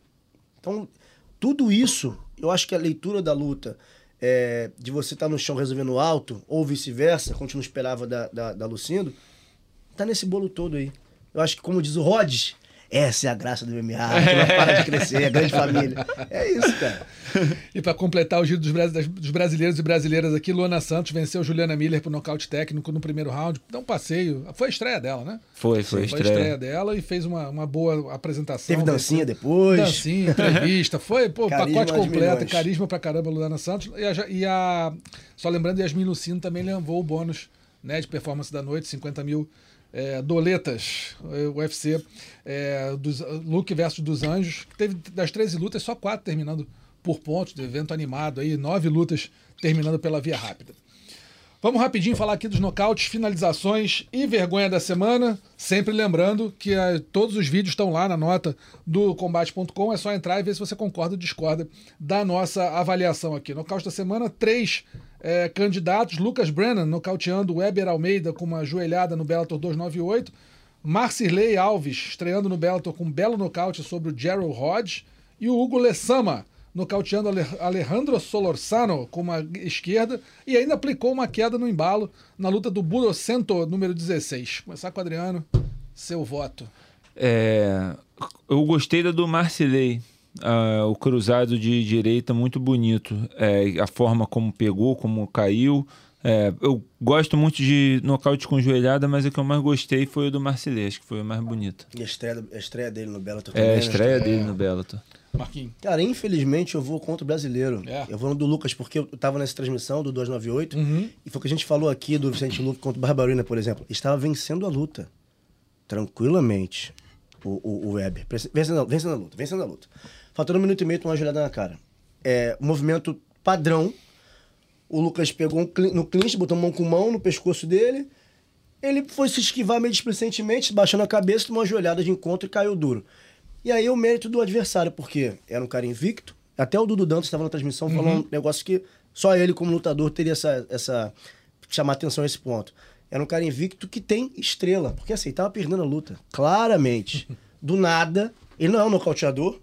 Então, tudo isso, eu acho que a leitura da luta, é, de você estar no chão resolvendo alto, ou vice-versa, como a gente não esperava da, da, da Lucindo, tá nesse bolo todo aí. Eu acho que, como diz o Rhodes, essa é a graça do MMA, que não para de crescer, é a grande família. É isso, cara. E para completar o giro dos, dos brasileiros e brasileiras aqui, Luana Santos venceu Juliana Miller por nocaute técnico no primeiro round. Dá um passeio. Foi a estreia dela, né? Foi, foi a Foi a estreia. estreia dela e fez uma, uma boa apresentação. Teve dancinha Venceu- depois. Dancinha, entrevista. Foi, pô, [LAUGHS] Carisma pacote completo. Carisma pra caramba, Luana Santos. E a, e a- só lembrando, Yasmin Lucino também levou o bônus né, de performance da noite, 50 mil é, doletas, é, UFC, é, dos, Luke versus dos Anjos. que Teve das 13 lutas, só quatro terminando por pontos, do evento animado aí, nove lutas terminando pela via rápida. Vamos rapidinho falar aqui dos nocautes, finalizações e vergonha da semana. Sempre lembrando que eh, todos os vídeos estão lá na nota do combate.com. É só entrar e ver se você concorda ou discorda da nossa avaliação aqui. Nocaute da semana, três eh, candidatos. Lucas Brennan nocauteando Weber Almeida com uma joelhada no Bellator 298. Marcirley Alves estreando no Bellator com um belo nocaute sobre o Gerald Hodge. E o Hugo Lessama nocauteando Ale- Alejandro Solorzano com uma esquerda e ainda aplicou uma queda no embalo na luta do Burocento número 16. Começar com o Adriano, seu voto. É, eu gostei da do Marcilei. Ah, o cruzado de direita muito bonito. É, a forma como pegou, como caiu. É, eu gosto muito de nocaute com joelhada, mas o que eu mais gostei foi o do. Acho que foi o mais bonito. E a estreia, a estreia dele no Bellator É também. a né? estreia dele no Bellator. Marquinhos. Cara, infelizmente eu vou contra o brasileiro. É. Eu vou no do Lucas, porque eu tava nessa transmissão do 298. Uhum. E foi o que a gente falou aqui do Vicente Luque contra o Barbarina, por exemplo. Estava vencendo a luta. Tranquilamente. O, o, o Weber. Vencendo, vencendo a luta, vencendo a luta. Faltando um minuto e meio, tomou uma joelhada na cara. É, movimento padrão. O Lucas pegou um no clinch, botou mão com mão no pescoço dele. Ele foi se esquivar meio displicentemente, baixando a cabeça, tomou uma joelhada de encontro e caiu duro. E aí o mérito do adversário, porque era um cara invicto. Até o Dudu Dantas estava na transmissão falando um negócio que só ele, como lutador, teria essa, essa. chamar atenção a esse ponto. Era um cara invicto que tem estrela, porque assim, tava perdendo a luta. Claramente. [LAUGHS] Do nada, ele não é um nocauteador.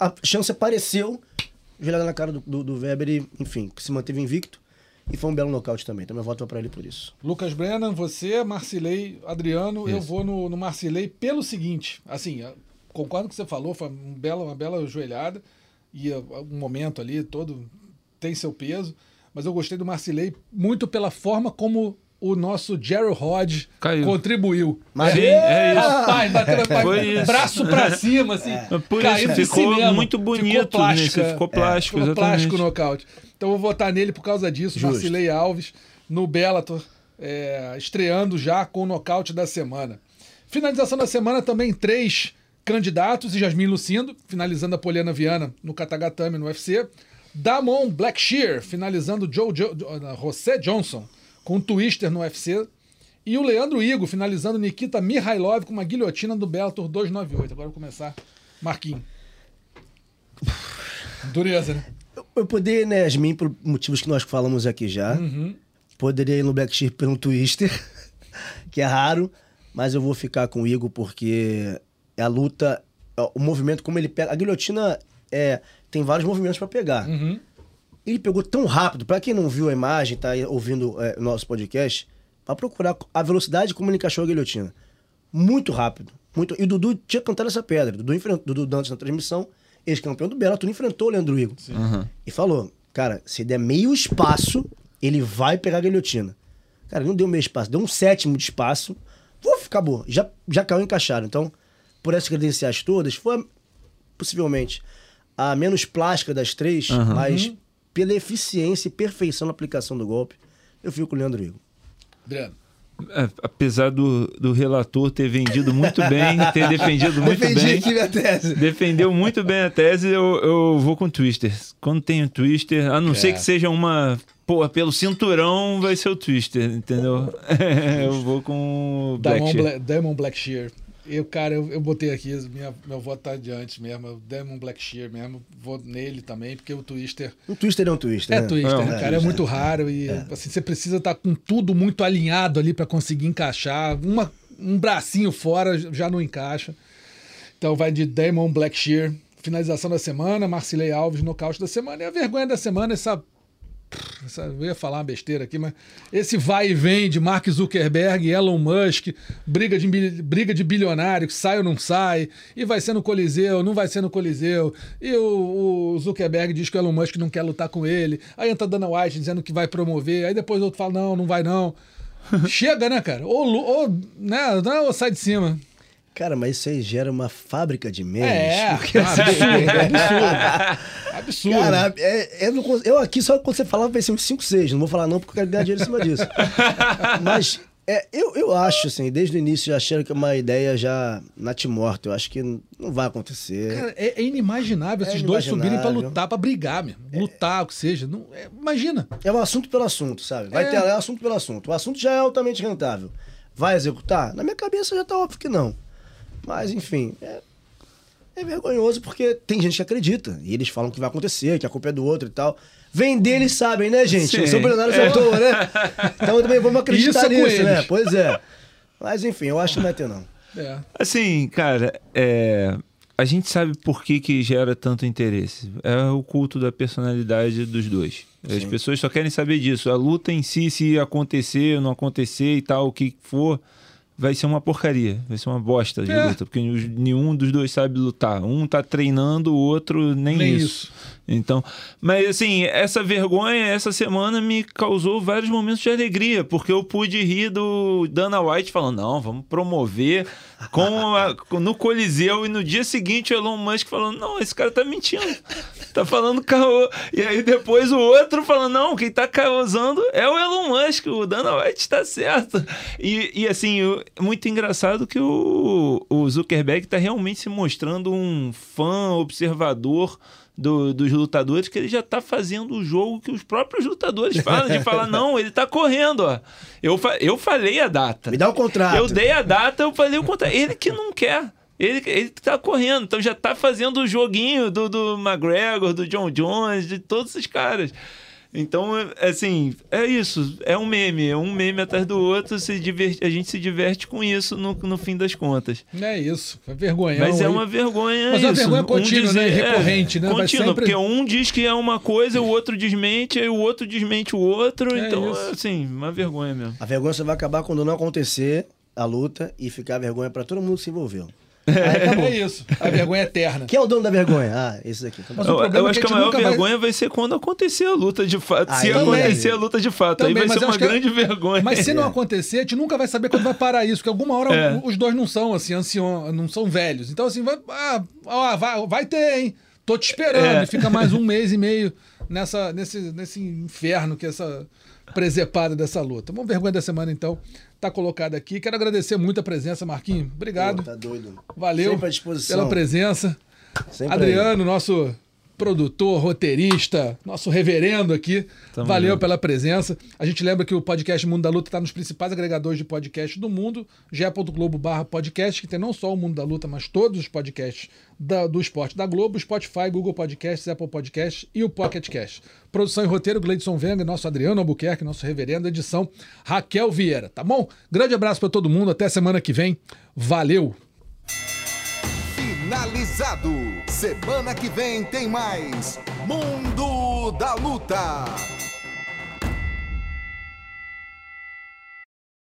A chance apareceu, joelhada na cara do, do, do Weber e, enfim, se manteve invicto. E foi um belo nocaute também. Então meu voto vai pra ele por isso. Lucas Brennan, você, Marcilei, Adriano, eu Isso. vou no, no Marcilei pelo seguinte, assim, eu concordo com o que você falou, foi um bela, uma bela joelhada e uh, um momento ali todo tem seu peso, mas eu gostei do Marcilei muito pela forma como o nosso Jerry Rod Caiu. contribuiu. Mas- Sim, é isso. Rapaz, bateu Foi isso. braço pra cima, assim. Por caindo isso ficou cinema. muito bonito Ficou plástico, nesse, ficou é. plástico, Ficou plástico o exatamente. nocaute. Então eu vou votar nele por causa disso. Justo. Marcilei Alves no Bellator, é, estreando já com o nocaute da semana. Finalização da semana também três candidatos e Jasmin Lucindo, finalizando a Poliana Viana no Katagatame no UFC. Damon Blackshear, finalizando Joe jo uh, José Johnson com um twister no UFC. E o Leandro Igo, finalizando Nikita Mihailov com uma guilhotina do Bellator 298. Agora vou começar. Marquinhos. Dureza, né? Eu, eu poderia na Yasmin por motivos que nós falamos aqui já. Uhum. Poderia ir no Black Sheep pelo Twister, [LAUGHS] que é raro. Mas eu vou ficar com o Igor porque é a luta, ó, o movimento como ele pega. A guilhotina é, tem vários movimentos pra pegar. Uhum. Ele pegou tão rápido. Pra quem não viu a imagem, tá aí ouvindo é, o nosso podcast, vai procurar a velocidade como ele encaixou a guilhotina. Muito rápido. Muito... E o Dudu tinha cantado essa pedra. Dudu, enfrentou, Dudu Dantas na transmissão, ex-campeão do Bellator, enfrentou o Leandro Igor. E falou, cara, se der meio espaço, ele vai pegar a guilhotina. Cara, não deu meio espaço, deu um sétimo de espaço. Uf, acabou. Já, já caiu encaixado. Então, por essas credenciais todas, foi possivelmente a menos plástica das três, mas pela eficiência e perfeição na aplicação do golpe, eu fico com o Leandro Igor. Adriano. É, apesar do, do relator ter vendido muito bem, [LAUGHS] ter defendido muito Defendi bem. aqui minha tese. Defendeu muito bem a tese, eu, eu vou com Twister. Quando tem o Twister, a não É. ser que seja uma. Pô, pelo cinturão vai ser o Twister, entendeu? [LAUGHS] eu vou com o Damon, Blackshear. Bla Damon Blackshear. Eu, cara, eu, eu botei aqui, minha, meu voto tá adiante mesmo. é o Damon Blackshear mesmo. Vou nele também, porque o Twister. Um twister é um twister. É né? Twister, É, né, é, cara? É, é. muito raro e assim, você precisa estar com tudo muito alinhado ali pra conseguir encaixar. Uma, um bracinho fora já não encaixa. Então vai de Damon Blackshear. Finalização da semana, Marcilei Alves, nocaute da semana. E a vergonha da semana, essa- eu ia falar uma besteira aqui, mas esse vai e vem de Mark Zuckerberg, Elon Musk, briga de, briga de bilionário, que sai ou não sai, e vai ser no Coliseu, não vai ser no Coliseu, e o, o Zuckerberg diz que o Elon Musk não quer lutar com ele, aí entra Dana White dizendo que vai promover, aí depois o outro fala, não, não vai não. [LAUGHS] Chega, né, cara? Ou, ou, né, ou sai de cima. Cara, mas isso aí gera uma fábrica de memes. É, [LAUGHS] porque, assim, absurdo, absurdo. Absurdo. Cara, é- é, eu aqui só quando você falava pensei uns 5, 6. Não vou falar não porque eu quero ganhar dinheiro em cima disso. [LAUGHS] Mas é, eu, eu acho, assim, desde o início já achando que é uma ideia já natimorta. Eu acho que não vai acontecer. Cara, é, é inimaginável É esses dois subirem pra lutar, pra brigar mesmo. Lutar, o que seja. Não, é, imagina. É um assunto pelo assunto, sabe? Vai É. ter é um assunto pelo assunto. O assunto já é altamente rentável. Vai executar? Na minha cabeça já tá óbvio que não. Mas, enfim, é, é vergonhoso porque tem gente que acredita. E eles falam que vai acontecer, que a culpa é do outro e tal. Vender eles sabem, né, gente? Sim. Não são bilionários à toa, né? Então também vamos [LAUGHS] acreditar Isso é nisso, né? Pois é. Mas, enfim, eu acho que não vai ter, não. É. Assim, cara, é, a gente sabe por que, que gera tanto interesse. É o culto da personalidade dos dois. As pessoas só querem saber disso. A luta em si, se acontecer, não acontecer e tal, o que for, vai ser uma porcaria. Vai ser uma bosta de É. luta. Porque nenhum dos dois sabe lutar. Um tá treinando, o outro nem, Nem isso. isso. Então, mas assim, essa vergonha essa semana me causou vários momentos de alegria, porque eu pude rir do Dana White falando: não, vamos promover com a- [LAUGHS] no Coliseu, e no dia seguinte o Elon Musk falando: não, esse cara tá mentindo, tá falando caô. E aí depois o outro falando: não, quem tá causando é o Elon Musk, o Dana White tá certo. E, e assim, muito engraçado que o, o Zuckerberg tá realmente se mostrando um fã observador do- dos lutadores que ele já tá fazendo o jogo que os próprios lutadores falam, de falar, [LAUGHS] não, ele tá correndo, ó. Eu, fa- eu falei a data. Me dá o contrato. Eu dei a data, eu falei o contrato. Ele que não quer. Ele, ele que tá correndo, então já tá fazendo o joguinho do, do McGregor, do John Jones, de todos esses caras. Então, é- assim, é isso. É um meme, é um meme atrás do outro. Se diverte, a gente se diverte com isso no, no fim das contas. É isso. É vergonhão. Mas é aí. uma vergonha. Mas é uma isso. vergonha contínua, né? Recorrente, né? Vai Contínua, sempre- porque um diz que é uma coisa, o outro desmente, aí o outro desmente o outro. É então, isso. assim, uma vergonha mesmo. A vergonha só vai acabar quando não acontecer a luta e ficar vergonha pra todo mundo que se envolveu. Aí acabou. É isso. A vergonha eterna. Quem é o dono da vergonha? Ah, esse daqui. Então, Eu, eu é acho que que a maior nunca vai- vergonha vai... ser quando acontecer a luta de fato. Se Aí, acontecer também. a luta de fato, Também, aí vai ser uma que- grande vergonha. Mas se não [LAUGHS] acontecer, a gente nunca vai saber quando vai parar isso, porque alguma hora É. os dois não são assim, ancião, não são velhos. Então, assim, vai, ah, vai, vai ter, hein? Tô te esperando. É. E fica mais um [LAUGHS] mês e meio nessa, nesse, nesse inferno que é essa presepada dessa luta. Uma vergonha da semana, então, tá colocada aqui. Quero agradecer muito a presença, Marquinhos. Obrigado. Pô, tá doido. Valeu Sempre à disposição. pela presença. Sempre Adriano, nosso produtor, roteirista, nosso reverendo aqui. Tamo Valeu junto. pela presença. A gente lembra que o podcast Mundo da Luta está nos principais agregadores de podcast do mundo, barra podcast, que tem não só o Mundo da Luta, mas todos os podcasts da- do esporte da Globo, Spotify, Google Podcasts, Apple Podcasts e o Pocket Cast. Produção e roteiro, Gleidson Venga, nosso Adriano Albuquerque, nosso reverendo, edição Raquel Vieira, tá bom? Grande abraço para todo mundo, até semana que vem. Valeu! Finalizado. Semana que vem tem mais Mundo da Luta.